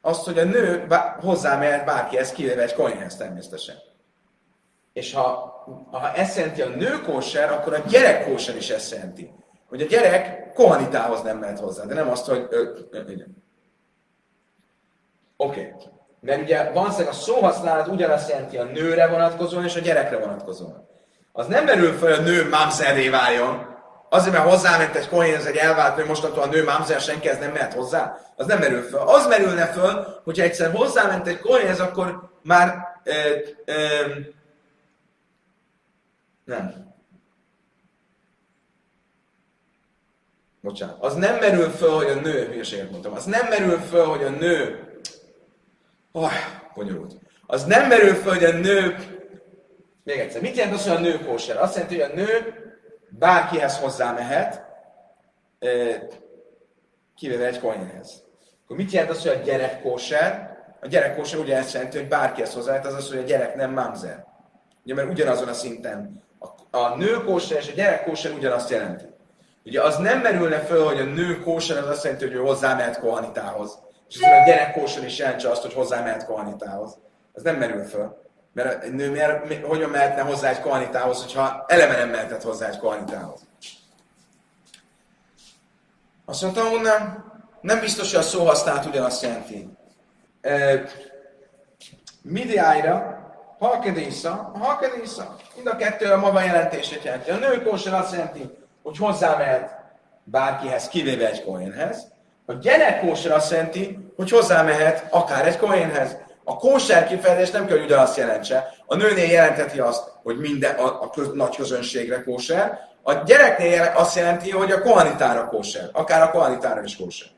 Azt, hogy a nő hozzámehet bárkihez, kivéve egy koinhez természetesen. És ha, ha ezt jelenti a nő kóser, akkor a gyerek kóser is ezt jelenti. Hogy a gyerek kohanitához nem mehet hozzá, de nem azt, hogy... Oké. Okay. Mert ugye van a szóhasználat ugyanazt jelenti a nőre vonatkozóan és a gyerekre vonatkozóan. Az nem merül fel, hogy a nő mámszerré váljon, azért, mert hozzáment egy kohénhez egy elvált, hogy mostantól a nő mámzer, senki ez nem mehet hozzá. Az nem merül fel. Az merülne föl, hogyha egyszer hozzáment egy kohénhez, akkor már ö, ö, nem. Bocsánat. Az nem merül föl, hogy a nő, hülyeséget mondtam, az nem merül föl, hogy a nő, oh, bonyolult. Az nem merül föl, hogy a nő, még egyszer, mit jelent az, hogy a nő kóser? Azt jelenti, hogy a nő bárkihez hozzá mehet, kivéve egy koinhez. Akkor mit jelent az, hogy a gyerek kóser? A gyerek kóser ugye ezt jelenti, hogy bárkihez hozzá mehet, az az, hogy a gyerek nem mamzer. Ugye, mert ugyanazon a szinten a, a nő kóser és a gyerek kóser ugyanazt jelenti. Ugye az nem merülne föl, hogy a nő kóser az azt jelenti, hogy ő hozzámehet kohanitához. És az a gyerek kóser is jelentse azt, hogy hozzámehet kohanitához. Ez nem merül föl. Mert a nő miért, hogyan mehetne hozzá egy kohanitához, hogyha eleve nem mehetett hozzá egy kohanitához. Azt mondtam, hogy nem, nem biztos, hogy a szóhasználat ugyanazt jelenti. E, Midiájra, halkedésza, halkedésza, mind a kettő a maga jelentését jelenti. A nő kóser azt jelenti, hogy hozzá mehet bárkihez, kivéve egy kohénhez. A gyerek kóser azt jelenti, hogy hozzá mehet akár egy kohénhez. A kóser kifejezés nem kell, hogy ugyanazt jelentse. A nőnél jelenteti azt, hogy minden a, a köz, nagy közönségre kóser. A gyereknél azt jelenti, hogy a kohanitára kóser. Akár a kohanitára is kóser.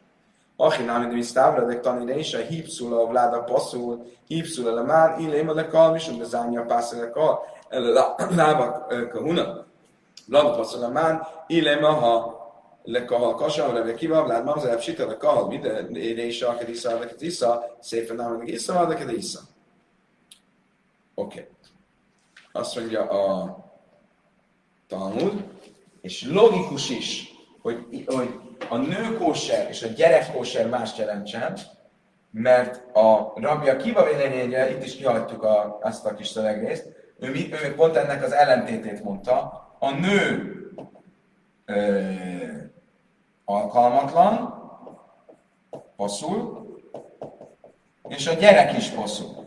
Achi námi de visztávra, de tanire is, a hípszul a vláda passzul, hípszul a már, illém a lekal, és a zányja a pászol a lábak kahuna. Vlada passzul a már, illém a ha vlád mamzelep sita, lekahal, mide, ére is a kedisza, leket isza, szépen nem leket isza, leket isza. Oké. Okay. Azt mondja a Talmud, és logikus is, hogy, hogy a nő kóser és a gyerek kóser más jelentsen, mert a rabja kiva véleménye, itt is kihagytuk a, azt a kis szövegrészt, ő, ő pont ennek az ellentétét mondta, a nő ö, alkalmatlan, passzul, és a gyerek is bosszú.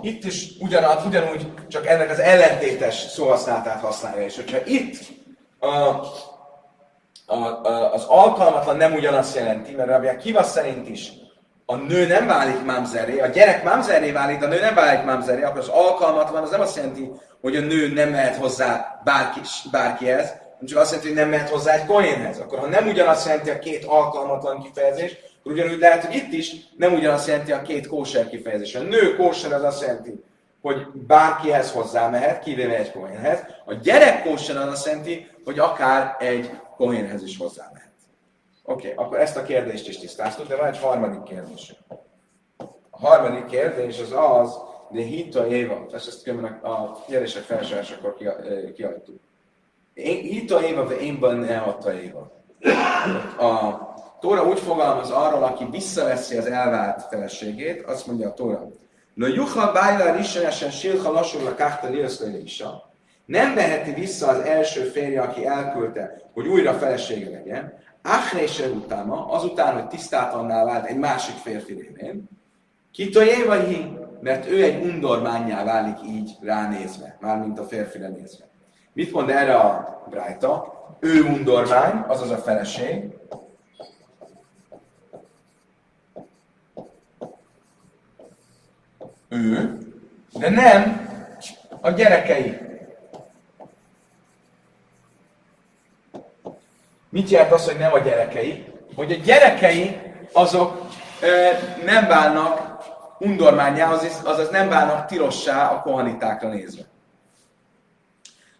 Itt is ugyanaz, ugyanúgy, csak ennek az ellentétes szóhasználatát használja. És hogyha itt a, a, a, az alkalmatlan nem ugyanazt jelenti, mert Rabbi Akiva szerint is a nő nem válik mámzeré, a gyerek mámzeré válik, a nő nem válik mámzeré, akkor az alkalmatlan az nem azt jelenti, hogy a nő nem mehet hozzá bárki, bárkihez, hanem csak azt jelenti, hogy nem mehet hozzá egy kohénhez. Akkor ha nem ugyanazt jelenti a két alkalmatlan kifejezés, akkor ugyanúgy lehet, hogy itt is nem ugyanazt jelenti a két kóser kifejezés. A nő kóser az azt jelenti, hogy bárkihez hozzá mehet, kivéve egy kohénhez. A gyerek kóser az azt jelenti, hogy akár egy kohénhez is hozzá mehet. Oké, okay, akkor ezt a kérdést is tisztáztuk, de van egy harmadik kérdés. A harmadik kérdés az az, de hita éva, ezt, ezt a, a kérdések felsorolásakor kiadtuk. Hita éva, de én benne adta éva. A Tóra úgy fogalmaz arról, aki visszaveszi az elvált feleségét, azt mondja a Tóra, No juha bájla rissenesen silha lassul káhta is. Nem veheti vissza az első férje, aki elküldte, hogy újra felesége legyen, Achrése utána, azután, hogy tisztátanná vált egy másik férfi révén, Kitojévahi, mert ő egy undormányá válik így ránézve, mármint a férfire nézve. Mit mond erre a Brájta? Ő undormány, azaz a feleség, ő, de nem a gyerekei. Mit jelent az, hogy nem a gyerekei? Hogy a gyerekei azok ö, nem válnak undormányá, azaz, azaz nem válnak tilossá a kohanitákra nézve.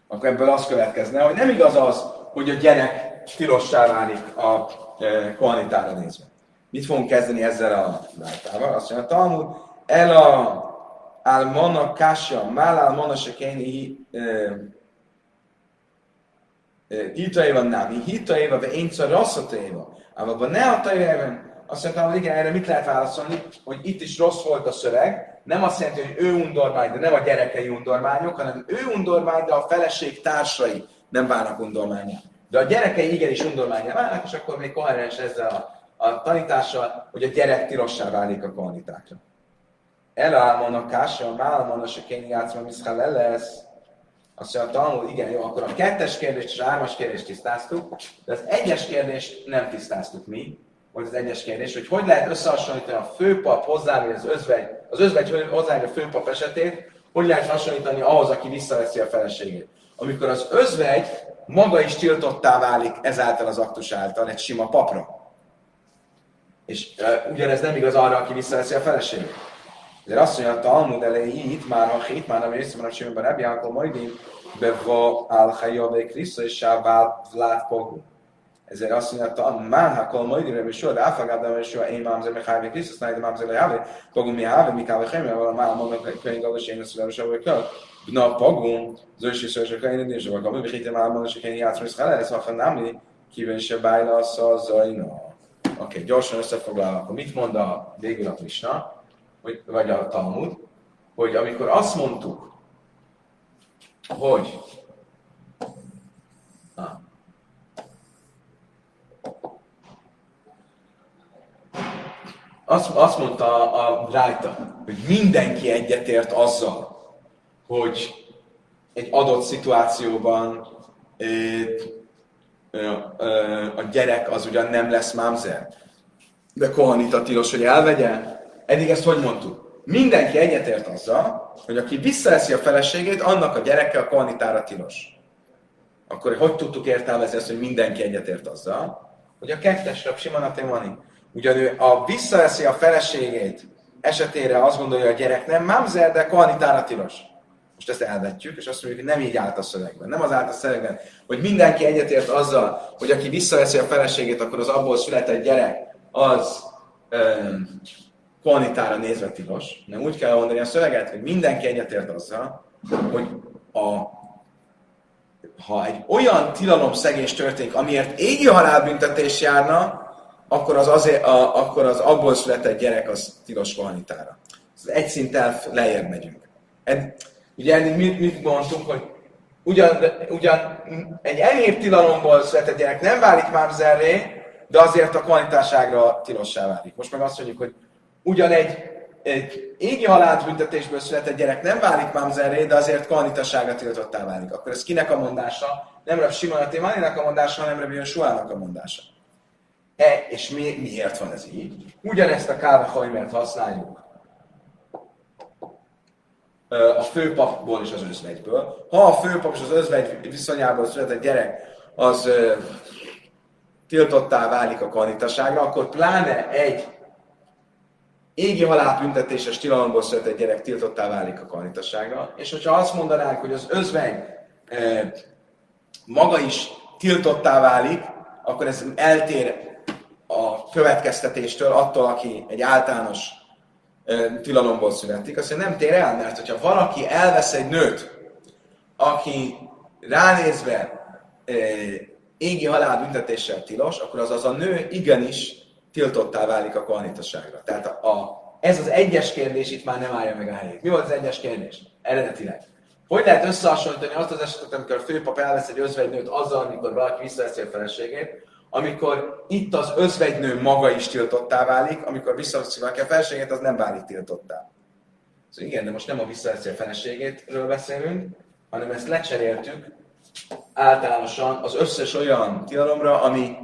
Akkor ebből az következne, hogy nem igaz az, hogy a gyerek tilossá válik a e, kohanitára nézve. Mit fogunk kezdeni ezzel a látával? Azt mondja, Talmud, el a almona kasha, mál almona se hita éva námi, hita éva, ve én rasszata éva. Ám ne a tajvében, azt mondtam, hogy igen, erre mit lehet válaszolni, hogy itt is rossz volt a szöveg, nem azt jelenti, hogy ő undormány, de nem a gyerekei undormányok, hanem ő undormány, de a feleség társai nem válnak undormányá. De a gyerekei igenis undormányá válnak, és akkor még koherens ezzel a, a tanítással, hogy a gyerek tilossá válik a kohanitákra. Elálmon a kása, a málmon a se kény játszma, lesz. Azt mondja, a tanul, igen, jó, akkor a kettes kérdést és a hármas kérdést tisztáztuk, de az egyes kérdést nem tisztáztuk mi, volt az egyes kérdés, hogy hogy lehet összehasonlítani a főpap hozzá, az özvegy, az özvegy hozzá, a főpap esetét, hogy lehet hasonlítani ahhoz, aki visszaveszi a feleségét. Amikor az özvegy maga is tiltottá válik ezáltal az aktus által egy sima papra. És uh, ugyanez nem igaz arra, aki visszaveszi a feleségét. De azt mondja, a Talmud elejét, már ha hét, már nem észre, mert semmiben Rebbi Ákol Majdin, beva al Hayyavek Krisza és Sábát Vlád Pogu. Ezért azt mondja, hogy már ha kol majd ire sor, de áfagad de sor, én mám zeme hájve Krisztus, náj de mám zeme hájve, pogum mi hájve, mi káve hajme, vala már mondok, könyv galas, én ezt leves, ahogy kell. Na, pogum, zöld is szörzsök a én és akkor mi hitem már mondom, hogy én játszom, és ez ha nem kívül se bájla, szó, zajna. Oké, gyorsan összefoglalva, akkor mit mond a végül a Misna? Hogy, vagy a Talmud, hogy amikor azt mondtuk, hogy ah, azt, azt mondta a, a Rájta, hogy mindenki egyetért azzal, hogy egy adott szituációban ö, ö, ö, a gyerek az ugyan nem lesz mámzer, de kohanita tilos, hogy elvegye, Eddig ezt hogy mondtuk? Mindenki egyetért azzal, hogy aki visszaeszi a feleségét, annak a gyereke a kohanitára tilos. Akkor hogy tudtuk értelmezni ezt, hogy mindenki egyetért azzal, hogy a kettes rab Simon Atemani, ugyan ő a visszaeszi a feleségét esetére azt gondolja, a gyerek nem mamzer, de kohanitára tilos. Most ezt elvetjük, és azt mondjuk, hogy nem így állt a szövegben. Nem az állt a szövegben, hogy mindenki egyetért azzal, hogy aki visszaveszi a feleségét, akkor az abból született gyerek, az kvanitára nézve tilos, nem úgy kell mondani a szöveget, hogy mindenki egyetért azzal, hogy a, ha egy olyan tilalom szegés történik, amiért égi halálbüntetés járna, akkor az, azért, a, akkor az abból született gyerek az tilos kvanitára. Ez egy szinttel lejjebb megyünk. Ed, ugye eddig mit, mit mondtunk, hogy ugyan, ugyan egy enyhébb tilalomból született gyerek nem válik mámzerré, de azért a kvalitáságra tilossá válik. Most meg azt mondjuk, hogy ugyan egy, egy égi halálbüntetésből született gyerek nem válik mámzerré, de azért kvalitasságra tiltottá válik. Akkor ez kinek a mondása? Nem Rab Simon a mondása, hanem Rab Jósuának a mondása. E, és mi, miért van ez így? Ugyanezt a kávehajmert használjuk a főpapból és az özvegyből. Ha a főpap és az özvegy viszonyából született gyerek, az tiltottá válik a kanitaságra, akkor pláne egy égi halálbüntetéses tilalomból született gyerek tiltottá válik a kanitaságra. És hogyha azt mondanánk, hogy az özvegy e, maga is tiltottá válik, akkor ez eltér a következtetéstől attól, aki egy általános e, tilalomból születik. Azt nem tér el, mert hogyha valaki elvesz egy nőt, aki ránézve e, égi halálbüntetéssel tilos, akkor az az a nő igenis tiltottá válik a kohanitaságra. Tehát a, ez az egyes kérdés itt már nem állja meg a helyét. Mi volt az egyes kérdés? Eredetileg. Hogy lehet összehasonlítani azt az esetet, amikor a főpap elvesz egy özvegynőt azzal, amikor valaki visszaveszi a feleségét, amikor itt az özvegynő maga is tiltottá válik, amikor visszaveszi valaki a feleségét, az nem válik tiltottá. Szóval igen, de most nem a visszaveszi a feleségétről beszélünk, hanem ezt lecseréltük általánosan az összes olyan tilalomra, ami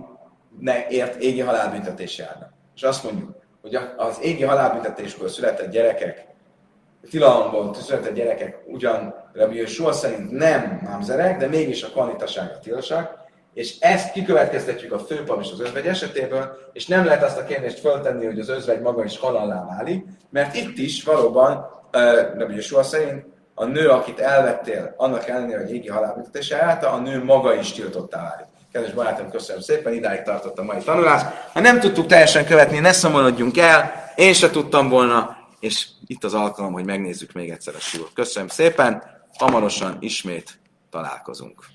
ne ért égi halálbüntetés járna. És azt mondjuk, hogy az égi halálbüntetésből született gyerekek, tilalomból született gyerekek ugyan Rabbi soha szerint nem mámzerek, de mégis a kanitasága tilosak, és ezt kikövetkeztetjük a főpap és az özvegy esetéből, és nem lehet azt a kérdést föltenni, hogy az özvegy maga is halallá válik, mert itt is valóban Rabbi soha szerint a nő, akit elvettél, annak ellenére, hogy égi halálbüntetése állta, a nő maga is tiltottá válik. Kedves barátom, köszönöm szépen, idáig tartott a mai tanulás. Ha nem tudtuk teljesen követni, ne szomorodjunk el, én se tudtam volna, és itt az alkalom, hogy megnézzük még egyszer a súlyt. Köszönöm szépen, hamarosan ismét találkozunk.